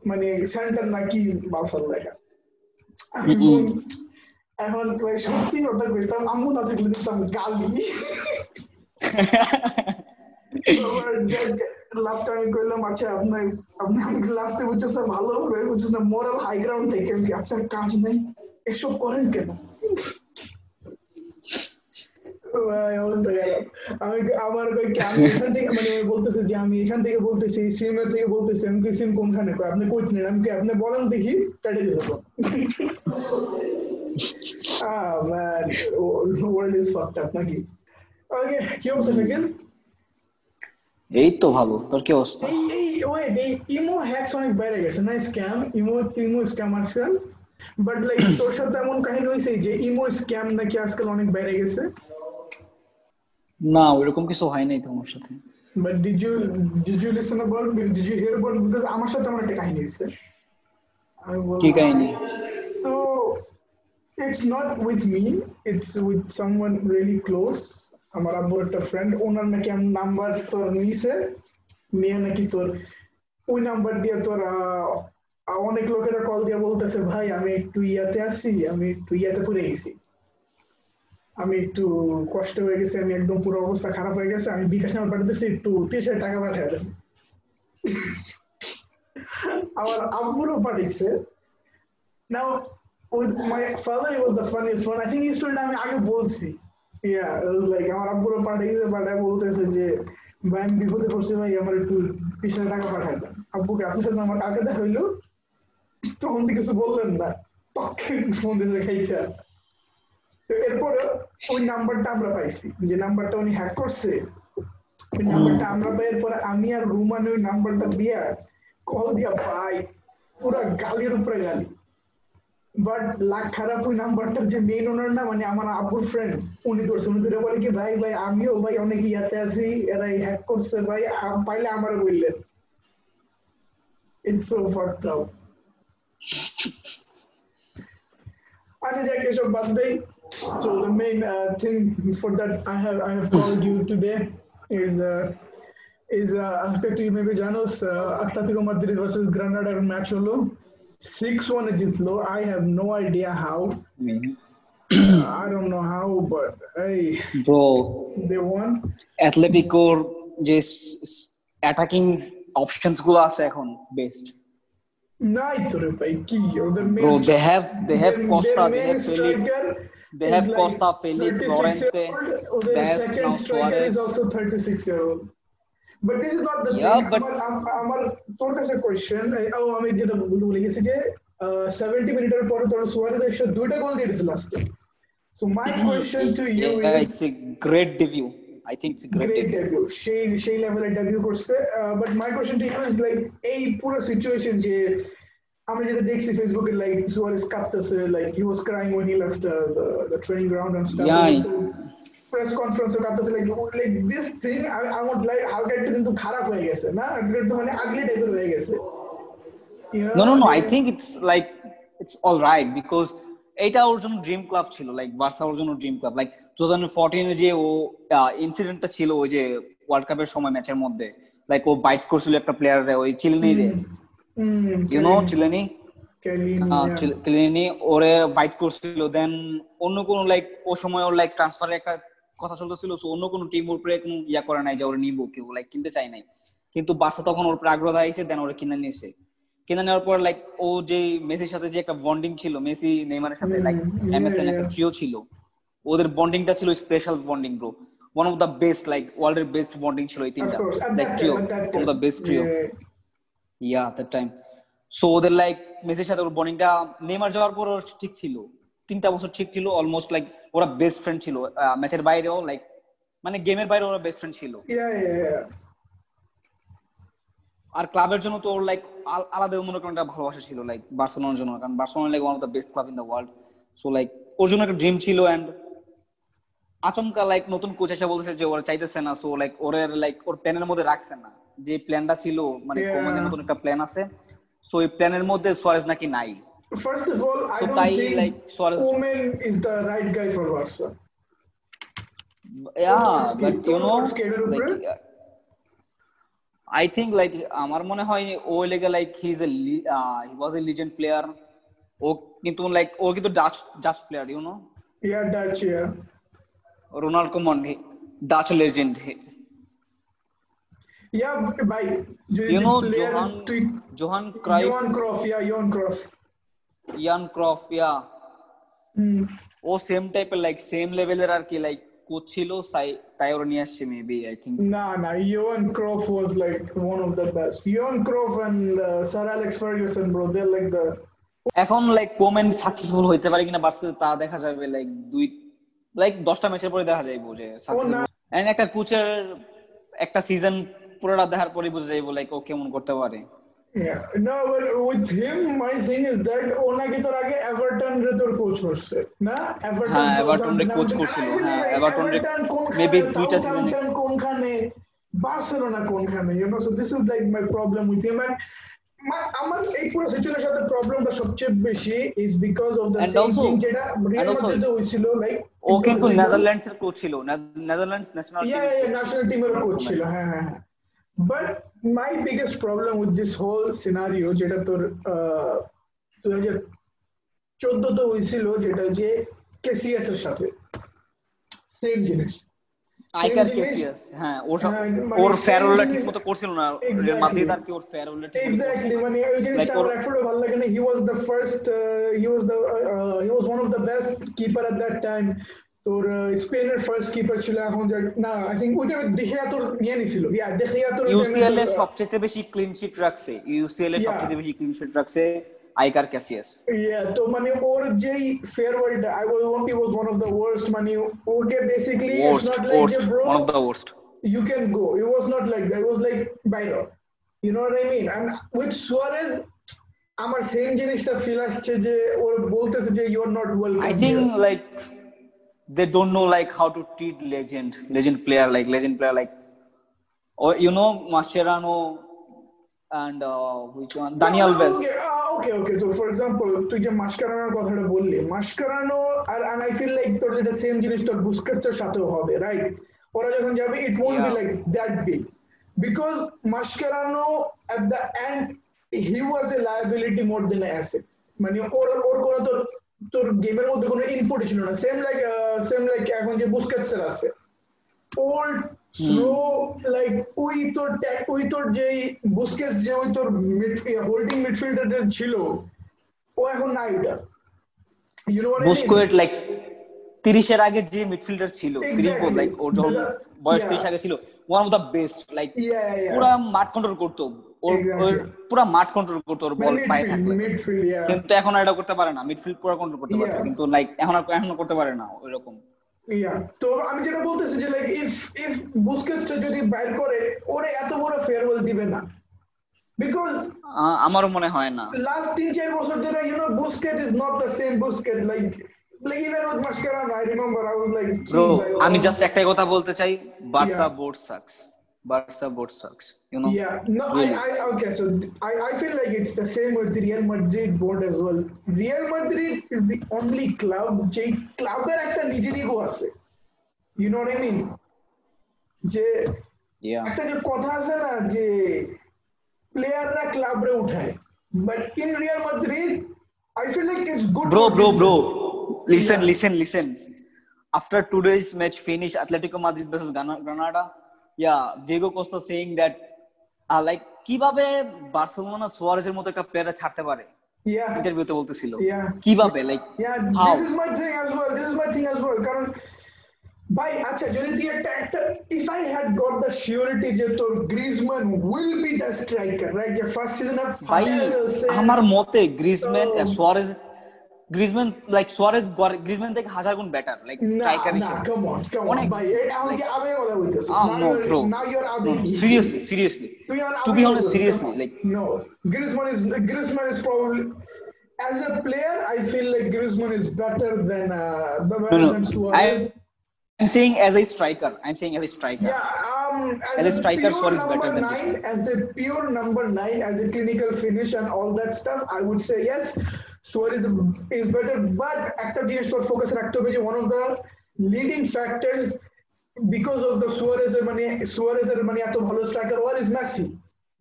মানে সেন্টার নাকি বাসার লেখা। এখন সত্যি কথা কইতাম আম্মু না থাকলে দিতাম গালি। আমি আচ্ছা থেকে আমি এখান থেকে মানে বলতেছে থেকে বলতেছি সিমের থেকে বলতেছি আমি কি সিম কোনখানে? কই আপনি কই চিনেন আমি কি আপনি বলেন দেখি কেটে দিছে তো Ah man, the world is fucked up নাকি? Okay, কি অবস্থা শাকিল? এই তো ভালো তোর কি অবস্থা? এই ইমো হ্যাকস অনেক বেড়ে গেছে না স্ক্যাম ইমো ইমো স্ক্যাম আজকাল বাট লাইক তোর সাথে এমন কাহিনী হয়েছে যে ইমো স্ক্যাম নাকি আজকাল অনেক বেড়ে গেছে? না ওইরকম কিছু হয় নাই তোমার সাথে। But did you did you listen about did you hear about because আমার সাথে এমন একটা কাহিনী হয়েছে। কি কাহিনী? So it's not with me, it's with someone really close. আমার আব্বুর একটা ফ্রেন্ড ওনার নাকি নাম্বার তোর নিছে নিয়ে নাকি তোর ওই নাম্বার দিয়ে তোর অনেক লোকেরা কল দিয়ে বলতেছে ভাই আমি একটু ইয়াতে আছি আমি একটু ইয়াতে পড়ে গেছি। আমি একটু কষ্ট হয়ে গেছে আমি একদম পুরো অবস্থা খারাপ হয়ে গেছে আমি বিকাশ নাম্বার পাঠাতেছি একটু তিরিশ হাজার টাকা পাঠিয়ে দেন। আমার আব্বুরও পাঠিয়েছে। My father, it was the funniest one. I think he stood আমি আগে বলছি। আমার আব্বুরও পাঠায় বলতেছে যে ভাই আমি বিপদে পড়ছি ভাই আমার একটু টাকা পাঠায় দেন। আব্বুকে আপনার সাথে আমার আগে দেখা হইল তখন তো কিছু বললেন না। তখন ফোন দিয়েছে খাইটা এরপরে ওই নাম্বারটা আমরা পাইছি যে নাম্বারটা উনি হ্যাক করছে ওই নাম্বারটা আমরা পাই এরপরে আমি আর রুমান ওই নাম্বারটা দিয়া কল দিয়া ভাই পুরা গালির উপরে গালি। বাট লাখ খারাপ ওই নাম্বারটার যে মেইন ওনার না মানে আমার আব্বুর ফ্রেন্ড উনি ধরছে উনি ধরে বলে কি ভাই ভাই আমিও ভাই অনেক ইয়াতে আছি এরা হ্যাক করছে ভাই আম- পাইলে আমার বললেন। ইটস সো ফাকড আপ আচ্ছা যাক এসব বাদ দেই। So the main uh, thing for that I have I have called you today is uh, is uh, আজকে তুই মেবি জানোস আটলান্টিকো মাদ্রিদ ভার্সেস গ্রানাডার ম্যাচ হলো সিক্স ওয়ানে জিতলো I have no idea how I don't know how but hey bro they won অ্যাথলেটিকোর যে attacking অপশনসগুলো আছে এখন বেস্ট নাই তো রে ভাই কি ওদের bro main they have they have their- Costa their they main have Felix striker they is have like Costa, Felix, 36 Llorente, year old. they Their have second now striker is Suarez. also 36 year old. But this is not the Yeah, thing. but- আমার আম- আমার তোর কাছে question ও আমি যেটা বলতে ভুলে গেছি যে সেভেন্টি মিনিটের পরে তোর সুয়ারেজ এসে দুইটা গোল দিয়ে দিয়েছিল লাস্টে so my question to you Yeah, is it's a great debut. I think it's a great, great debut. Debut সেই সেই লেভেলে ডেবিউ করছে but my question to you is like এই পুরো সিচুয়েশন যে আমি যেটা দেখছি ফেসবুকে লাইক সুয়ারেজ কাঁদতেছে like he was crying when he left the the, the training ground and stuff Yeah, press কনফারেন্সে কাঁদতেছে like like this thing I I want like হালকা একটু কিন্তু খারাপ হয়ে গেছে না? একটু মানে আগলি টাইপের হয়ে গেছে? No, no, no. I think it's like it's all right because এইটা ওর জন্য ড্রিম ক্লাব ছিল লাইক বার্সা ওর জন্য dream club like two thousand ফোরটিনে যে ও ইনসিডেন্টটা ছিল ওই যে ওয়ার্ল্ড কাপের সময় ম্যাচের মধ্যে লাইক ও বাইট করছিল একটা প্লেয়ারে ওই চিলনি রে। হুম ইউ নো চিলেনি চিলেনি ওরে বাইট করছিল দেন অন্য কোন লাইক ও সময় ওর লাইক ট্রান্সফারের একটা কথা চলতেছিল সো অন্য কোন টিম ওর উপরে কোনো ইয়া করে নাই যে ওরে নিবো কেউ লাইক কিনতে চাই নাই। কিন্তু বার্সা তখন ওর উপরে আগ্রহ দেখাইছে দেন ওরা কিনে নিয়েছে। কিনে নেওয়ার পর লাইক ও যে মেসির সাথে যে একটা বন্ডিং ছিল মেসি নেইমারের সাথে লাইক এমএসএন একটা ট্রিও ছিল ওদের বন্ডিংটা ছিল special bonding bro one of the best like ওয়ার্ল্ডের বেস্ট বন্ডিং ছিল এই তিনটা like trio one of the best trio yeah that time so ওদের লাইক মেসির সাথে ওর বন্ডিংটা নেইমার যাওয়ার পর ঠিক ছিল। তিনটা বছর ঠিক ছিল অলমোস্ট লাইক ওরা বেস্ট ফ্রেন্ড ছিল। ম্যাচের বাইরেও লাইক মানে গেমের বাইরে ওরা বেস্ট ফ্রেন্ড ছিল। Yeah, yeah, yeah. আর ক্লাবের জন্য তো ওর লাইক আলাদা অন্যরকম একটা ভালোবাসা ছিল লাইক বার্সেলোনার জন্য। কারণ Barcelona like one of the best club in the world so like ওর জন্য একটা ড্রিম ছিল এন্ড আচমকা লাইক নতুন কোচ এসে বলছে যে ওরা চাইতেছে না। সো লাইক ওর লাইক ওর প্ল্যানের মধ্যে রাখছে না। যে প্ল্যানটা ছিল মানে Yeah. নতুন একটা প্ল্যান আছে। সো এই প্ল্যানের মধ্যে সোয়ারেজ নাকি নাই। First of all, I So don't তাই, think like, Suarez- Koeman is the right guy for Barca. yeah thoughts কি? but you তোর know thoughts কি এটার উপরে? like I think like আমার মনে হয় ও লেগে like he is a he was a legend player ও কিন্তু লাইক ও কিন্তু Dutch Dutch player you know Yeah, Dutch, yeah. Ronald Koeman Dutch legend Yeah, ভাই যদি ইউ নো player জোহান তুই Johan Cruyff Johan Cruyff, yeah, Johan Cruyff. Johan Cruyff yeah. ও same টাইপের like same লেভেলের আর কি like coach ছিল তাই ওরা নিয়ে আসছে মেবি আই থিঙ্ক না Johan Cruyff was like one of the best. Johan Cruyff and uh, Sir Alex Ferguson, bro, they're like the এখন লাইক কোমেন সাকসেসফুল হইতে পারে কিনা বার্সেলোনা তা দেখা যাবে লাইক দুই লাইক দশটা ম্যাচের পরে দেখা যাইবো যে না। এন্ড একটা কোচের একটা সিজন পুরোটা দেখার পরে বুঝে যাইবো লাইক ও কেমন করতে পারে Yeah. No, but with him, my thing is that ওনাকে তোর আগে এভারটন রে তোর কোচ করছে না? এভারটন হ্যাঁ, এভারটন রে coach করছিল, হ্যাঁ, এভারটন রে maybe দুইটা এ- কোনখানে? বার্সেলোনা কোনখানে? You know so this is like my problem with him and আমার এই পুরো সিচুয়েশনের সাথে প্রবলেমটা সবচেয়ে বেশি is because of the same thing যেটা রিয়াল মাদ্রিদে হয়েছিল লাইক ও কিন্তু নেদারল্যান্ডস এর কোচ ছিল নেদারল্যান্ডস ন্যাশনাল national team এর কোচ ছিল হ্যাঁ হ্যাঁ হ্যাঁ। But my biggest problem with this whole scenario যেটা তোর দুই হাজার চোদ্দতে হয়েছিল যেটা যে কেসিএস এর সাথে। সেম জিনিস। আইকার Same জিনিস- কেসিয়াস হ্যাঁ ওর সব- হ্যাঁ, মানে ওর same ফেয়ারওয়েলটা জিনিস- ঠিক মতো করছিল না। Exactly. রিয়াল মাদ্রিদ আর কি ওর ফেয়ারওয়েলটা ঠিক মতো এক্স্যাক্টলি করছিল। মানে ওই জিনিসটা Like আমার ওর- একটু ভালো লাগে না। He was the first he was the he was one of the best keeper at that time তোর স্পেনের ফার্স্ট কিপার ছিল এখন না আই থিংক ওইটা দেখিয়া তোর নিয়ে নিছিল ইয়া দেখিয়া তোর ইউসিএল এর সবচেয়ে বেশি ক্লিন শিট রাখছে ইউসিএল এর. সবচেয়ে বেশি ক্লিন শিট রাখছে আইকার ক্যাসিয়াস ইয়া তো মানে ওর যেই ফেয়ারওয়েলটা I was one he was one of the worst মানে okay basically it's not like যে bro the worst you can go. It was not like that. It was like বাইরে You know what I mean? And with Suarez, আমার same জিনিসটা feel আসছে যে ওর বলতেছে যে you are not welcome I think like they don't know like how to treat legend, legend player like legend player like, or you know Mascherano and uh, which one? Daniel Alves. Okay okay তো for example তুই যে মাস্কারানোর কথাটা বললি মাস্কারানো আর and I feel like তোর যেটা same জিনিস তোর বুস্কেটসের সাথেও হবে রাইট ওরা যখন যাবে won't be Yeah. Like that big because Mascherano at the end he was a liability more then asset মানে ওর ওর কোনো তোর তোর গেমের মধ্যে কোনো ইনপুট ছিল না। সেম লাইক সেম লাইক এখন যে বুস্কেটসের আছে। ওল্ড স্লো লাইক ওই তোর ওই তোর যেই বুস্কেটস যে ওই তোর হোল্ডিং মিডফিল্ডার ছিল ও এখন নাই ওটা। বুস্কোয়েট like তিরিশের আগে যে মিডফিল্ডার ছিল তিরিশ লাইক ওর যখন বয়স. তিরিশ আগে ছিল one of the best like. পুরা মাঠ কন্ট্রোল করতো ওর. পুরা মাঠ কন্ট্রোল করতো ওর বল পায়ে থাকলে। কিন্তু এখন এটা করতে পারে না মিডফিল্ড পুরো কন্ট্রোল করতে পারে কিন্তু লাইক এখন আর এখনও করতে পারে না ওইরকম। তো আমি যেটা বলতেছি যে লাইক ইফ ইফ বুস্কেটসটা যদি বাইর করে ওরে এত বড় ফেয়ারওয়েল দিবে না। বিকজ আমারও মনে হয় না। লাস্ট তিন চার বছর ধরে you know Busquets is not the same Busquets like like even with Mascherano I remember I was like bro আমি জাস্ট একটাই কথা বলতে চাই Barca Yeah. Board sucks Barca board sucks you know Yeah, no, Really. I, I, okay, so th- I, I feel like it's the same with the Real Madrid board as well. Real Madrid is the only club, যে ক্লাবের একটা নিজের ego আছে। You know what I mean? যে ইয়া একটা যে কথা আছে না যে প্লেয়াররা ক্লাবরে উঠায়। But in Real Madrid I feel like it's good bro bro bro listen Yeah. listen listen after today's match finish atletico madrid versus granada yeah diego costa saying that like কীভাবে বার্সেলোনা সুয়ারেজের মতো একটা player ছাড়তে পারে Yeah. ইন্টারভিউতে বলতেছিল Yeah. কীভাবে like Yeah, How? this is my thing as well. This is my thing as well. কারণ ভাই আচ্ছা যদি তুই একটা একটা if I had got the surety যে তোর Griezmann will be the striker right the first season of ভাই আমার মতে Griezmann Suarez Griezmann like Suarez Griezmann থেকে হাজার গুণ বেটার লাইক না স্ট্রাইকার না come on come on অনেক ভাই এটা আমি যে আবেগে কথা বলতেছি Ah, Now no, you're- bro. now you're আবেগী। সিরিয়াসলি সিরিয়াসলি তুই আমার টু বি আবেগে অনেস্ট বলতেছিস, seriously come on. Like No, Griezmann is Griezmann is probably as a player. I feel like Griezmann is better than uh, better no no than I Suarez. I'm saying as a striker I'm saying as a striker Yeah, um, as, As a striker, pure Suarez is better number than nine, as a pure number nine, as a clinical finish and all that stuff, I would say yes, Suarez is better. But একটা জিনিস তোর focus রাখতে হবে যে one of the leading factors because of the Suarez এর মানে Suarez এর মানে এত ভালো striker were is Messi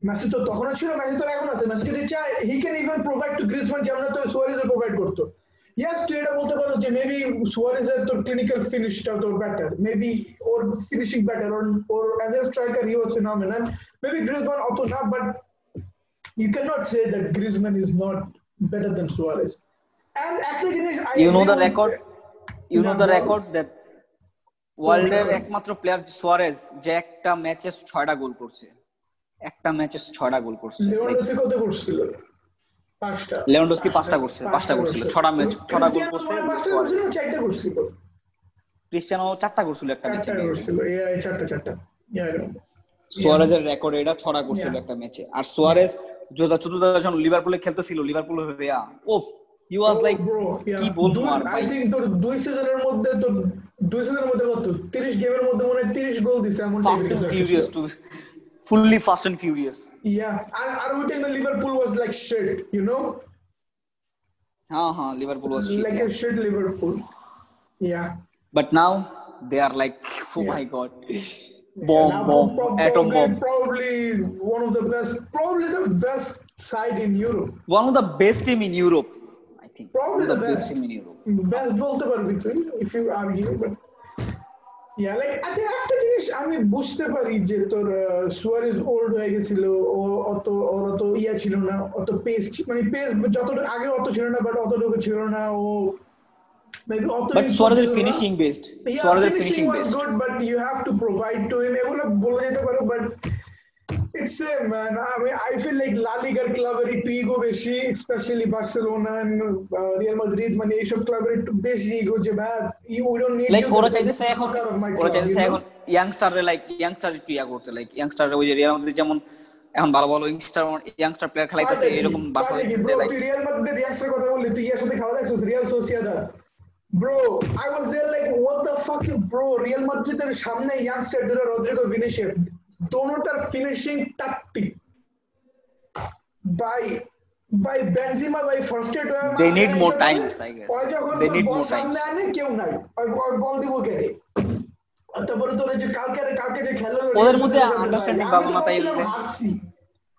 Messi তো তখনও ছিল মেসি তো এখন আছে। মেসি যদি চায় he can even provide to Griezmann যেমন তো সুয়ারেজ প্রোভাইড করতো। ইয়াস তুই এটা বলতে পারো যে মেবি সুয়ারেজের তোর ক্লিনিক্যাল ফিনিশটা তোর বেটার মেবি ওর ফিনিশিং বেটার ওর ওর as a striker he was phenomenal maybe Griezmann অত না but you cannot say that Griezmann is not better than Suarez. And একটা জিনিস you know the record? You know the record that ওয়ার্ল্ডের? একমাত্র player Suarez যে একটা ম্যাচে ছয়টা গোল করছে। একটা ম্যাচে ছয়টা গোল করছে। লেভানডস্কি পাঁচটা। লেভানডস্কি পাঁচটা করছিল, ছটা ম্যাচ, ছটা গোল করছে, চারটা করছিল? ক্রিস্টিয়ানো চারটা করছিল একটা ম্যাচে চারটা চারটা. সুয়ারেজের রেকর্ড এটা ছড়া করছিল. একটা ম্যাচে আর সুয়ারেজ যোদা চতুর্থ যখন লিভারপুলে খেলতেছিল লিভারপুল হইয়া উফ he was Oh, like bro, yeah. কি বলব দুই- আর I ভাই think তোর দুই সিজনের মধ্যে তোর দুই সিজনের মধ্যে কত 30 গেমের মধ্যে মনে হয় 30 গোল দিছে এমন fast and furious two fully fast and furious Yeah, and and we think the Liverpool was like shit, you know? হ্যাঁ হ্যাঁ Liverpool was Like a shit Liverpool. Yeah. But now they are like O Yeah. My god Yeah, bomb bomb atom bomb Probably one of the best, probably the best side in Europe. one of the best team in Europe I think Probably the the best best. team in Europe Best বলতে পারবি তুই if you argue, but yeah, like আচ্ছা একটা জিনিস আমি বুঝতে পারি যে তোর সুয়ারেজ ওল্ড হয়ে গেছিল ও অত ওর অত ইয়া ছিল না অত পেস মানে পেস যতটুকু আগে অত ছিল না বাট অতটুকু ছিল না ও maybe but Suarez is finishing based Yeah, Suarez is finishing finishing based good, but you have to provide to him. but it's same, man. I mean, I feel like La Liga ক্লাবের একটু ego বেশি, especially Barcelona and uh, Real Madrid, মানে এইসব ক্লাবের একটু বেশি ego যে ভাই, we don't need you ওরা চাইতেছে এখন ওরা club, চাইতেছে? এখন ইয়াংস্টারে লাইক ইয়াংস্টার একটু ইয়া করতে লাইক ইয়াংস্টার ওই যে রিয়াল মাদ্রিদ যেমন এখন ভালো ভালো ইয়াংস্টার ইয়াংস্টার প্লেয়ার খেলাইতেছে এরকম বার্সা তাই নাকি? চাইতেছে Bro, লাইক তুই রিয়াল মাদ্রিদের রিয়াক্সের কথা বললি, তুই ইয়ার সাথে খেলা দেখছিস, Real Sociedad. Bro, I was there like, what the fuck, bro? Real মাদ্রিদের সামনে ইয়াংস্টার দুটো Rodrygo Vinicius দোনোটার finishing They need more I guess. যখন They তোর need বল more সামনে কেউ নাই ওই বল দিব কে রে? আর তারপরে তোর যে কালকে কালকে যে খেলা ওদের মধ্যে understanding ভাই, আমি বাবু মাতাই হারছি।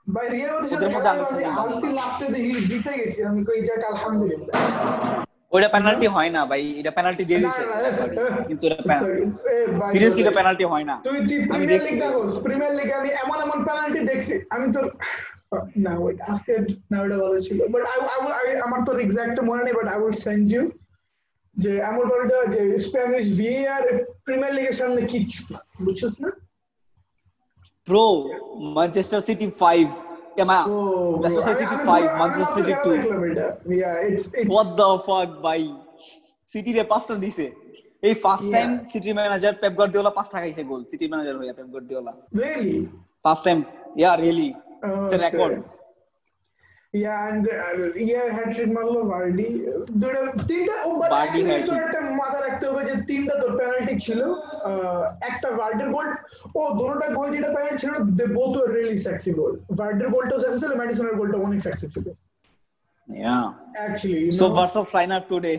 ভাই রিয়াল মাদ্রিদের মধ্যে হারছি লাস্টে দেখি জিতে গেছি আমি কই যাক আলহামদুলিল্লাহ ওইটা পেনাল্টি হয় না ভাই এটা পেনাল্টি দিয়ে না, দিছে না, কিন্তু এটা Sorry, এ ভাই, সিরিয়াসলি এটা পেনাল্টি হয় না তুই তুই আমি প্রিমিয়ার দেখছি লিগ দেখোস প্রিমিয়ার লিগে আমি এমন এমন পেনাল্টি দেখছি। আমি তোর না ওই আজকে না ওটা ভালো ছিল। বাট আই আমার তোর এক্সাক্ট মনে নেই but I will send you যে এমন বলটা যে স্প্যানিশ ভিএআর প্রিমিয়ার লিগের সামনে কিচ্ছু না। বুঝছিস না? ব্রো ম্যানচেস্টার সিটি 5 এমা ও Manchester City 5 Manchester City 2 it's it's what the fuck ভাই সিটি রে পাঁচটা দিছে। এই first time City manager Pep Guardiola পাঁচটা খাইছে গোল সিটি ম্যানেজার হইয়া Pep Guardiola really first time yeah really it's record Yeah, and uh, yeah, hat trick মারলো Vardy দুটো তিনটা ও but বার্ডি actually তোর hat-trick। একটা মাথা রাখতে হবে যে তিনটা তোর পেনাল্টি ছিল আহ, একটা ভার্ডের গোল ও দুটোটা গোল যেটা পেনাল্টি ছিল they both were really sexy goal ভার্ডের গোলটাও সাকসেস ছিল ম্যাডিসনের গোলটা অনেক সাকসেস ছিল yeah actually so versus lineup today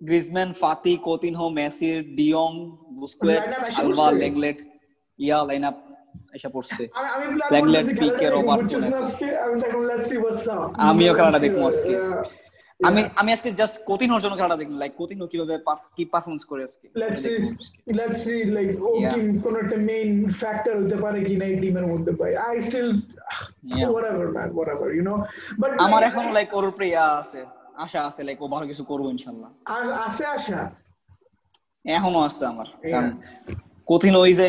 Griezmann Fati Coutinho Messi de Jong Busquets Lineup এসে আলভা পড়ছে? লেগলেট ইয়া লাইনআপ এসে পড়ছে। না আমিও খেলাটা দেখব আজকে। আমি আমি আজকে জাস্ট কোতিনোর জন্য খেলাটা দেখলাম লাইক কোতিনো কীভাবে কি পারফরমেন্স করে আজকে? Let's see let's see like ও কি কোন একটা মেইন ফ্যাক্টর হতে পারে কি না টিমের মধ্যে I still whatever man whatever you know? But আমার এখন লাইক ওর উপরে ইয়া আছে আশা আছে লাইক ও ভালো কিছু করব ইনশাল্লাহ। আর আছে আশা? এখনও আসছে আমার. ওই Coutinho is a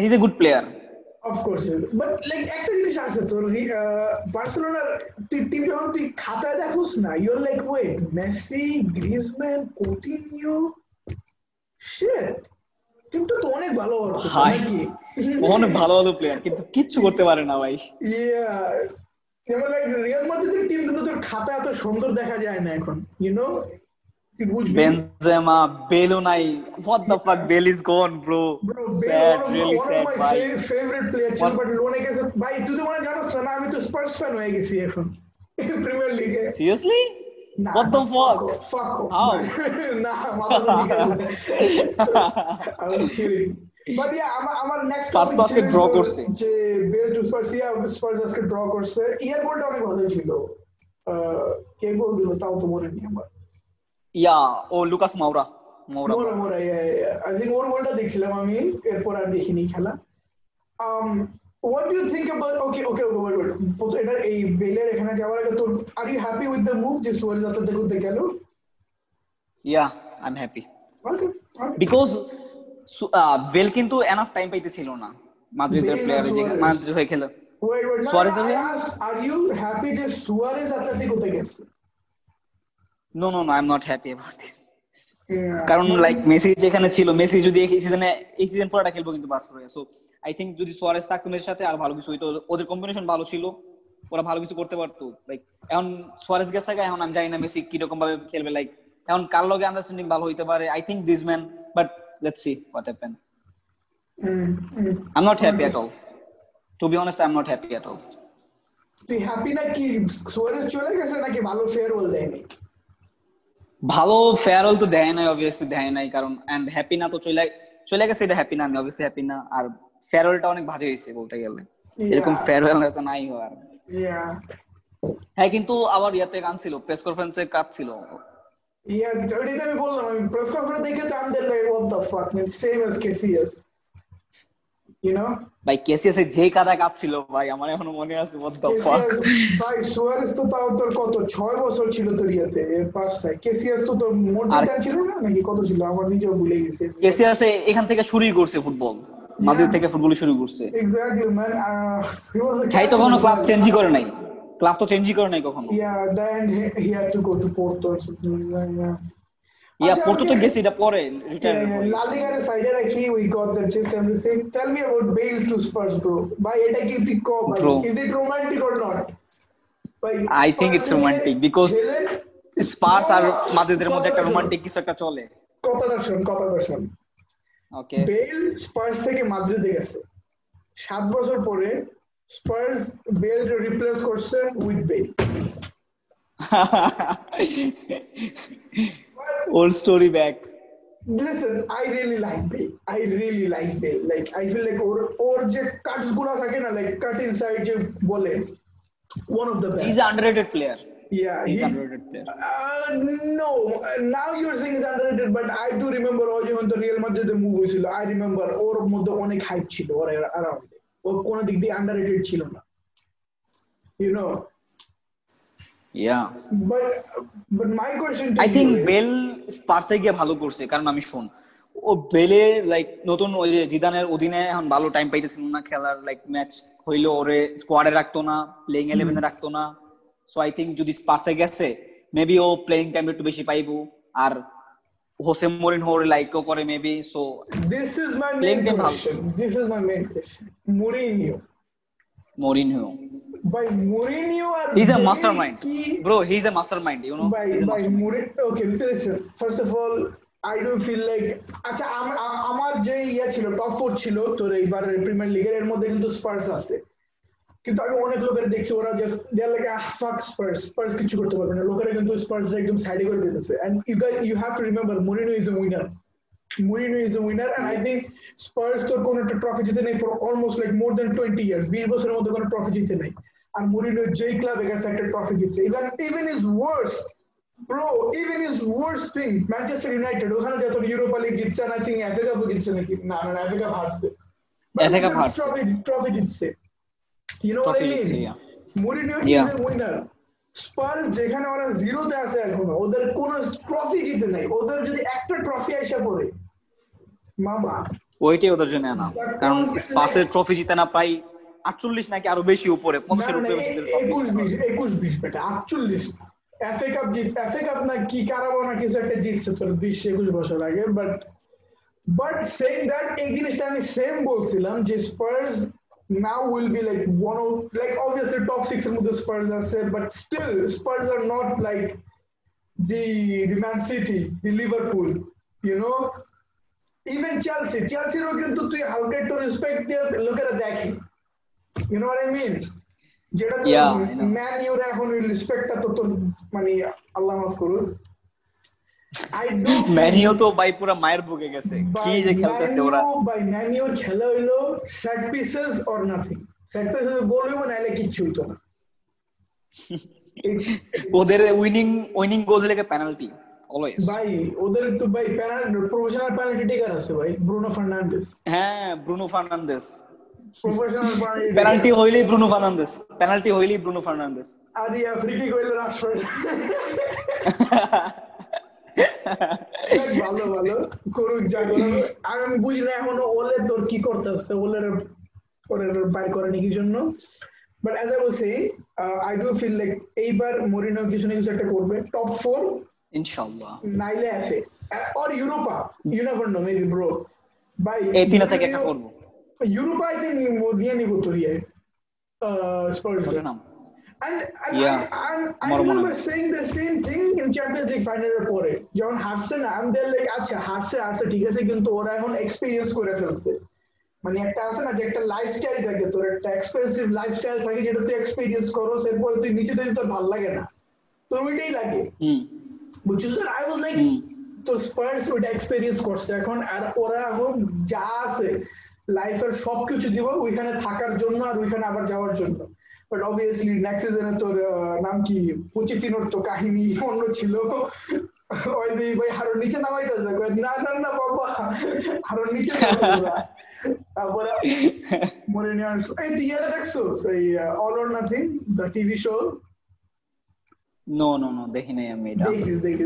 is a good player of course but like একটা জিনিস আছে তোর বার্সেলোনার তুই টিম যখন তুই খাতায় দেখোস না your like wait Messi Griezmann Coutinho shit টিমটা তো অনেক ভালো ভাই, নাকি? অনেক ভালো ভালো প্লেয়ার কিন্তু কিচ্ছু করতে পারে না ভাই। ইয়া যেমন লাইক রিয়াল মাদ্রিদের টিম কিন্তু তোর খাতা এত সুন্দর দেখা যায় না এখন ইউ নো তুই বুঝবি বেনজেমা বেলও নাই what the fuck Bale is gone bro Bro, sad Bale really one of, sad one of my ভাই fa- favorite player ছিল One- বাট লোনে গেছে ভাই তুই তো মনে জানোস না না, আমি তো স্পার্স ফ্যান হয়ে গেছি এখন প্রিমিয়ার লিগে সিরিয়াসলি না What the fuck? Fuck off. How? না মাথা তো ঠিক আছে। I was kidding. But yeah, আমার আমার next Spurs topic তো আজকে ছিল draw তোর করছে। যে Bale to Spurs yeah Spurs আজকে ড্র করছে ইয়ার গোলটা অনেক ভালো ছিল আহ, কে গোল দিল তাও তো মনে নেই আমার ইয়া ও লুকাস মাউরা মাউরা মোরা মোরা আই থিঙ্ক ওর গোলটা দেখছিলাম আমি এরপর আর দেখিনি খেলা। Um what do you think about okay okay wait. প্রথম- এটার এই বেলের এখানে যাওয়ার আগে তোর are you happy with the move যে সুয়ারেজ আতলেটিকো করতে গেল? Yeah I am happy okay because bell কিন্তু এনাফ টাইম পাইতেছিল না মাদ্রিদের প্লেয়ার যে? মাদ্রিদ হয়ে খেলে। Asked, are you happy যে সুয়ারেজ আতলেটিকোতে গেছে? No no no I am not happy about this কারণ লাইক মেসি যেখানে ছিল মেসি যদি এই সিজনে এই সিজন পুরোটা খেলব কিন্তু বার্সেলোনা সো আই থিংক যদি সোয়ারেজ থাকতো মেসির সাথে আর ভালো কিছু হইতো ওদের কম্বিনেশন ভালো ছিল ওরা ভালো কিছু করতে পারতো। লাইক এখন সোয়ারেজ গেছে এখন আমি জানি না মেসি কীরকম ভাবে খেলবে। লাইক এখন কার লগে আন্ডারস্ট্যান্ডিং ভালো হইতে পারে? I think this man but let's see what happen. I am not happy at all to be honest I am not happy at all তুই হ্যাপি নাকি সুয়ারেজ চলে গেছে নাকি ভালো ফেয়ারওয়েল দেয়নি? ভালো ফেয়ারওয়েল তো দেয় নাই অবভিয়াসলি দেয় নাই কারণ এন্ড হ্যাপি না তো চলে চলে গেছে এটা হ্যাপি না আমি অবভিয়াসলি হ্যাপি না আর ফেয়ারওয়েলটা অনেক বাজে হয়েছে বলতে গেলে। এরকম. ফেয়ারওয়েল তো নাই আর। ইয়া হ্যাঁ কিন্তু আবার ইয়াতে গান ছিল প্রেস কনফারেন্সে কাজ ছিল। ইয়া ওইটাই আমি বললাম আমি প্রেস কনফারেন্স দেখে তো আমি দ্য ফাক সেম অ্যাজ কেসিয়াস ভাই কেসিএস এর যে কাদা কাপ ছিল ভাই আমার এখনও মনে আছে what the fuck? ভাই সুয়ারেজ তো তাও তোর কত ছয় বছর ছিল তোর ইয়াতে কেসিয়াস তো তোর ছিল না নাকি কত ছিল? আমার নিজেও ভুলে গেছি। কেসিএস এখান থেকে শুরুই করছে ফুটবল মাদ্রিদ থেকে ফুটবল শুরু করছে। এক্স্যাক্টলি ম্যান হি আ হ্যাঁ তো কখনো ক্লাব চেঞ্জই করে নাই। ক্লাব তো চেঞ্জই করে নাই কখনো। To go to Porto or something like that, yeah. ইয়া আচ্ছা, পড়তো তো okay. গেছি এটা পরে Yeah, yeah. La Liga side রাখি, we got that just everything. Tell me about Bale to Spurs, bro. এটা কি তুই কো Bro. Is it romantic or not? ভাই, I think it's romantic because Spurs আর মাদ্রিদের মধ্যে একটা রোমান্টিক কিছু একটা চলে কথাটা শোন কথাটা শোন ওকে বেল স্পার্স থেকে মাদ্রিদে গেছে সাত বছর পরে স্পার্স বেল রিপ্লেস করছে with Bale Old story back Listen, I really like Bale. I really like Bale. Like, I feel like ওর ওর যে কাটস গুলা থাকে না লাইক কাট ইনসাইড যে বলে one of the is best. Underrated player Yeah, is he, underrated player uh, no. Now you're saying he's underrated, but I do remember ও যখন তো Real মাদ্রিদে move হয়েছিল I remember ওর মধ্যে অনেক হাইপ ছিল ওর around. ও কোনো দিক দিয়ে আন্ডাররেটেড ছিল না you know yeah but but my question to I think Bale স্পার্সে গিয়ে ভালো করছে কারণ আমি শোন ও বেলে লাইক নতুন ওই যে জিদানের অধীনে এখন ভালো টাইম পাইতেছিল না খেলার লাইক ম্যাচ হইল ওরে স্কোয়াডে রাখতো না প্লেইং ইলেভেনে রাখতো না সো আই থিংক যদি স্পার্সে গেছে মেবি ও প্লেইং টাইম একটু বেশি পাইবো আর হোসে মরিন হোর লাইকও করে maybe so This is my Playing main them how? question. This is my main question. Mourinho. By Mourinho Bale mastermind কি bro he is a mastermind you know by by Mourinho okay listen. First of all I do feel like আচ্ছা আমার যে ইয়া ছিল top four ছিল তোর এইবার premier লিগের এর মধ্যে কিন্তু স্পার্স আছে। কিন্তু আমি অনেক লোকের দেখছি ওরা just they are like fuck Spurs Spurs কিছু করতে পারবে না। লোকেরা কিন্তু স্পার্স একদম সাইডে করে দিতেছে। And you guys you have to remember Mourinho is a winner Mourinho is a winner and I think Spurs তোর কোনো একটা ট্রফি জিতে নেই for almost like more than twenty years বিশ বছরের মধ্যে কোনো ট্রফি জিতে নেই। আর মুরিনো যেই ক্লাবের কাছে একটা ট্রফি জিতছে। Even even is worse bro even is worse thing Manchester United ওখানে যত ইউরোপা লিগ জিতছে না থিং এফএ কাপও জিতছে নাকি? না না এফএ কাপ হারছে। FA Cup হারছে। ট্রফি জিতছে। You know what I mean yeah. Is a winner Spurs যেখানে ওরা জিরোতে আছে এখনও ওদের কোনো ট্রফি জিতে নাই। ওদের যদি একটা ট্রফি আসা পড়ে ওইটাই ওদের জন্য আনা কারণ স্পার্সের ট্রফি জিতে না প্রায় আটচল্লিশ নাকি আরও বেশি উপরে পঞ্চাশের উপরে একুশ বিশ একুশ বিশ বেটা আটচল্লিশ এফএ কাপ জিত এফএ কাপ না কি কারাবো না কিছু একটা জিতছে তোর বিশ একুশ বছর আগে বাট বাট সেইং দ্যাট এই জিনিসটা আমি সেম বলছিলাম যে Spurs now will be like one of like obviously top six এর মধ্যে স্পার্স আছে but still spurs are not like the the man city the liverpool you know? Even chelsea. Chelsea ও কিন্তু তুই হালকা একটু রেসপেক্ট দিয়ে লোকেরা দেখে you know what i mean? যেটা Yeah, I know. ম্যান ইউর এখন ওই রেসপেক্টটা তো তোর মানে আল্লাহ মাফ করুন আই ডু ম্যানিও তো ভাই পুরো মায়ের বুকে গেছে কি যে খেলতেছে ওরা বাই ম্যানিওর খেলা হইল set pieces or nothing set pieces goal হইব নাইলে কিচ্ছু হইতো না ওদের উইনিং উইনিং গোল হলে পেনাল্টি অলওয়েজ ভাই ওদের তো ভাই প্রফেশনাল পেনাল্টি টেকার আছে ভাই ব্রুনো হ্যাঁ ব্রুনো ফার্নান্দেস প্রফেশনাল পেনাল্টি হইলেই ব্রুনো পেনাল্টি হইলেই ব্রুনো আর ইয়া ফ্রি কিক হইল রাশফোর্ড ভালো ভালো। করুক যা করুক। আমি আমি বুঝি না এখনও ওলে তোর কি করতেছে ওলের বাইর জন্য? But as I was saying I do feel like এইবার মরিনো কিছু না কিছু একটা করবে। টপ ফোর ইনশাআল্লাহ। নাইলে FA or Europa you never know maybe bro by এই তিনটা থেকে একটা করব। ইউরোপা আই থিংক নিয়ে নিব তোর ইয়ে। স্পার্স নাম? And, and Yeah. I, remember saying the same thing in Champions League final পরে। যখন হারছে না আমি দেয়ার লাইক আচ্ছা হারছে হারছে ঠিক আছে কিন্তু ওরা এখন এক্সপিরিয়েন্স করে ফেলছে। মানে একটা আছে না যে একটা লাইফস্টাইল থাকে তোর একটা এক্সপেন্সিভ লাইফস্টাইল থাকে যেটা তুই এক্সপিরিয়েন্স করো এরপরে তুই নিচে থেকে তোর ভালো লাগে না। তোর ওইটাই লাগে। হুম। বুঝছিস আই ওয়াজ লাইক তো স্পার্স ওইটা এক্সপেরিয়েন্স করছে। এখন আর ওরা এখন যা আছে লাইফের সবকিছু দিব ওইখানে থাকার জন্য আর ওইখানে আবার যাওয়ার জন্য। বাট অবভিয়াসলি নেক্সট সিজনে তোর নাম কি? পুচিটিনোর তো কাহিনী অন্য ছিল। ওই ভাই হারো নিচে নামাইতেছে। না না না বাবা। হারো নিচে তারপরে মরে নিয়ে আসলো এই তুই দেখছ এই all or nothing the TV show no no no দেখি নাই আমি এটা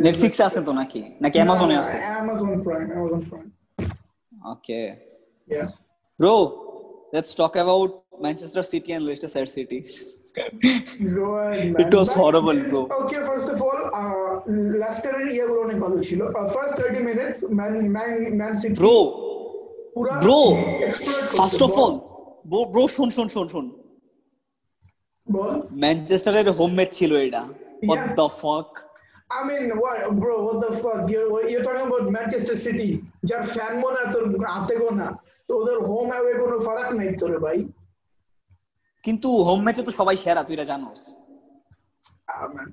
নেটফ্লিক্সে আছে তো নাকি নাকি অ্যামাজনে আছে Amazon Prime Amazon Prime okay Yeah. Bro let's talk about Manchester City and Leicester City. It was But- horrible, bro. Okay, first of all, uh, ইয়েগুলো অনেক ভালো ছিল। First 30 minutes, Man, Man, Man City bro bro first of all bro শোন শোন শোন শোন বল। ম্যানচেস্টারের home match ছিল এটা what Yeah. The fuck I mean, what, bro, what the fuck? You're, you're talking about Manchester City, যার fan মনে তোর হাতে গোনা। তো ওদের হোম অ্যাওয়ে কোনো ফারাক নাই তোরে ভাই কিন্তু হোম ম্যাচে তো সবাই সেরা তুই জানোস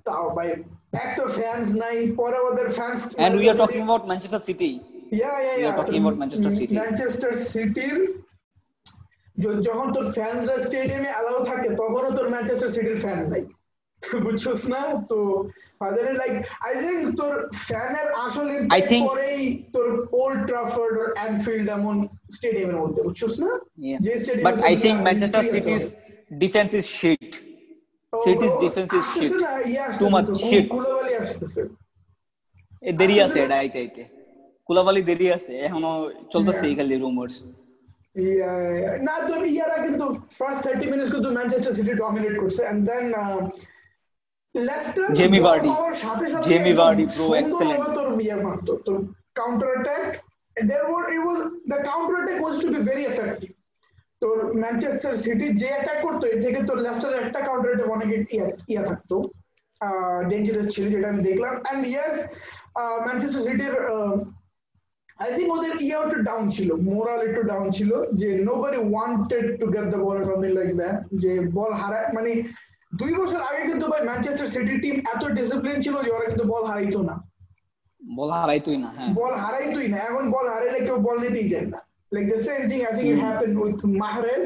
তাও ভাই এক তো ফ্যান্স নাই পরে ওদের fans and we are talking about Manchester City Yeah, yeah, We are yeah. talking about Manchester City. Manchester সিটির যখন তোর ফ্যান্সরা স্টেডিয়ামে অ্যালাউ থাকে তখনও তোর ম্যানচেস্টার সিটির ফ্যান নাই বুঝছস না? তো ফাদার লাইক আই থিংক তোর ফ্যানের আসল I impact পরেই তোর ওল্ড ট্রাফোর্ড আর অ্যানফিল্ড এমন স্টেডিয়ামের মধ্যে বুঝছস না? যে stadium but I think Manchester City's defence is shit City's defence is shit too much shit Coulibaly আসতেছে দেরি আছে এটা আইতে আইতে কুলাবালি দেরি আছে এখনও চলতেছে এই খালি রুমার্স. না তোর ইয়ারা কিন্তু ফার্স্ট থার্টি মিনিটস কিন্তু ম্যানচেস্টার সিটি ডমিনেট করছে এন্ড দেন লেস্টার. সাথে সাথে Jamie একদম Vardy, bro, তোর ইয়ে মারতো তোর counter attack there were it was the counter attack was to be very effective. তোর ম্যানচেস্টার সিটি যে অ্যাটাক করতো এর থেকে তোর লেস্টারের একটা কাউন্টার অ্যাটাক অনেক ইয়া ইয়া থাকতো। ডেঞ্জারাস ছিল যেটা আমি দেখলাম। এন্ড ইয়েস ম্যানচেস্টার সিটির আই থিঙ্ক ওদের ইয়ে একটু ডাউন ছিল। মোরাল একটু ডাউন ছিল যে nobody wanted to get the ball something like that যে বল হারায় মানে দুই বছর আগে কিন্তু ভাই ম্যানচেস্টার সিটি টিম এত ডিসিপ্লিন ছিল যে ওরা কিন্তু বল হারাইতো না। বল হারাই তুই না হ্যাঁ। বল হারাইতোই না এখন বল হারাইলে কেউ বল নিতেই যায় না। Like the same thing I think it happen with Mahrez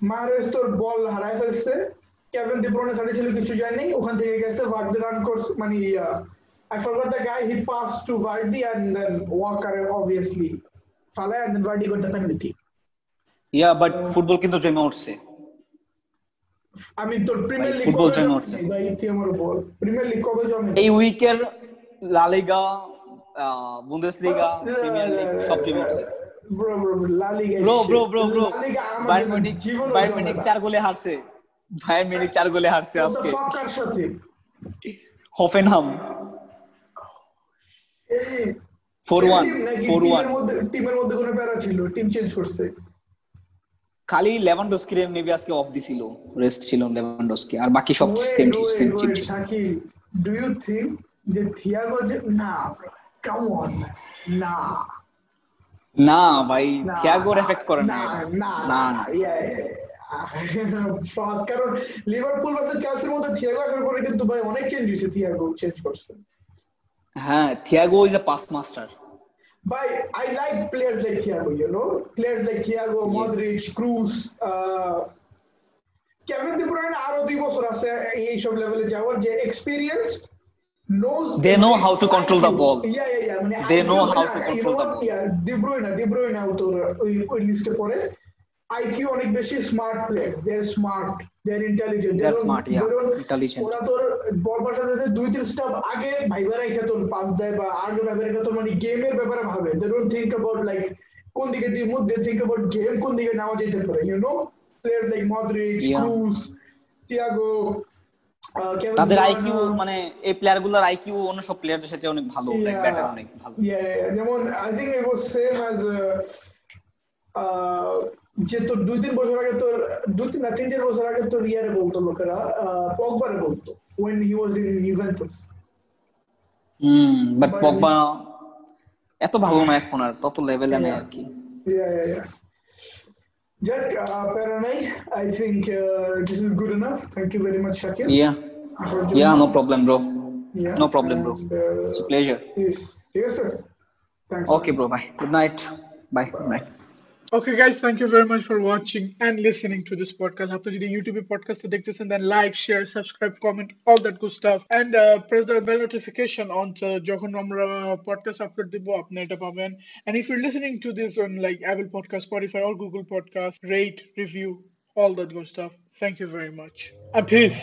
Mahrez তোর বল হারাই ফেলছে। কেভিন দি ব্রুইনে সাইডে ছিল কিছু যায়নি ওখান থেকে গেছে ভার্দি রান করছে মানে I forgot the guy he passed to Vardy and then Walker obviously ফালায় and then Vardy got the penalty yeah but football কিন্তু জমে উঠছে। আমি তোর প্রিমিয়ার লিগ কবে জমে জমে ভাই তুই আমার বল প্রিমিয়ার লিগ কবে জমে এই উইকের লা লিগা বুন্দেসলিগা প্রিমিয়ার লিগ সব জমে উঠছে bro bro La Liga bro bro bro bro Bayern জন্য জীবনেও বায়ার্ন মিউনিক চার গোলে হারছে। বায়ার্ন মিউনিক চার গোলে হারছে আজকে। fuck সাথে? হফেনহাম এই 4-1, team নাকি 4-1 মধ্যে টিমের মধ্যে কোনো প্যারা ছিল? টিম চেঞ্জ করছে। খালি লেভানডস্কি মেবি আজকে অফ দিছিল রেস্ট ছিল লেভানডস্কি আর বাকি সব সেম সেম টিম ছিল। ডু ইউ থিংক যে থিয়াগো যে না কাম অন না। না ভাই না, থিয়াগোর এফেক্ট করে না না না কারণ লিভারপুল ভার্সেস চেলসির মধ্যে থিয়াগো আসার পরে কিন্তু ভাই অনেক চেঞ্জ হয়েছে থিয়াগো চেঞ্জ করছে। হ্যাঁ Thiago is a pass master ভাই like players like Thiago, you know, players like Thiago, Modric, Cruz, Cruz Kevin De Bruyne আরও দুই বছর আছে এই সব লেভেলে যাওয়ার যে experience knows They know how to control the ball. Yeah, yeah, yeah. মানে They know how to control the ball. Yeah, De Bruyne, De Bruyne ওই ওই লিস্টে পড়ে আইকিউ অনেক বেশি smart players they are smart they are intelligent They are smart, yeah. Intelligent. ওরা তোর বল পাশে দুই তিন স্টেপ আগে ভাইবা রেখে তোর পাস দেয় বা আগে ভাইবা রেখে তোর মানে গেমের ব্যাপারে ভাবে they don't think about like কোন দিকে move they think about game কোন দিকে নেওয়া যেতে পারে you know players like Yeah. Cruz Thiago তাদের আইকিউ মানে এই প্লেয়ারগুলোর আইকিউ অন্য সব প্লেয়ারদের সাথে অনেক ভালো লাইক ব্যাটার অনেক ভালো. যেমন I think it was same as যে তোর দুই তিন বছর আগে তোর দুই তিন না তিন চার বছর আগে তোর ইয়ারে বলতো লোকেরা পগবারে বলতো when he was in Juventus. Hmm but Pogba এত ভালো না এখন আর তত লেভেলে নেই আর কি। যাক প্যারা নাই I think this is good enough thank you very much Shakil yeah yeah no problem bro bro. and, uh, it's pleasure ঠিক আছে okay bro bye good night bye good night Okay, guys, thank you very much for watching and listening to this podcast. After the YouTube podcast, so and then like, share, subscribe, comment, all that good stuff, and uh, press the bell notification on to যখন আমরা podcast upload দিব আপনি এটা পাবেন and if you're listening to this on like Apple Podcast, Spotify, or Google Podcast, rate, review, all that good stuff. Thank you very much. And peace.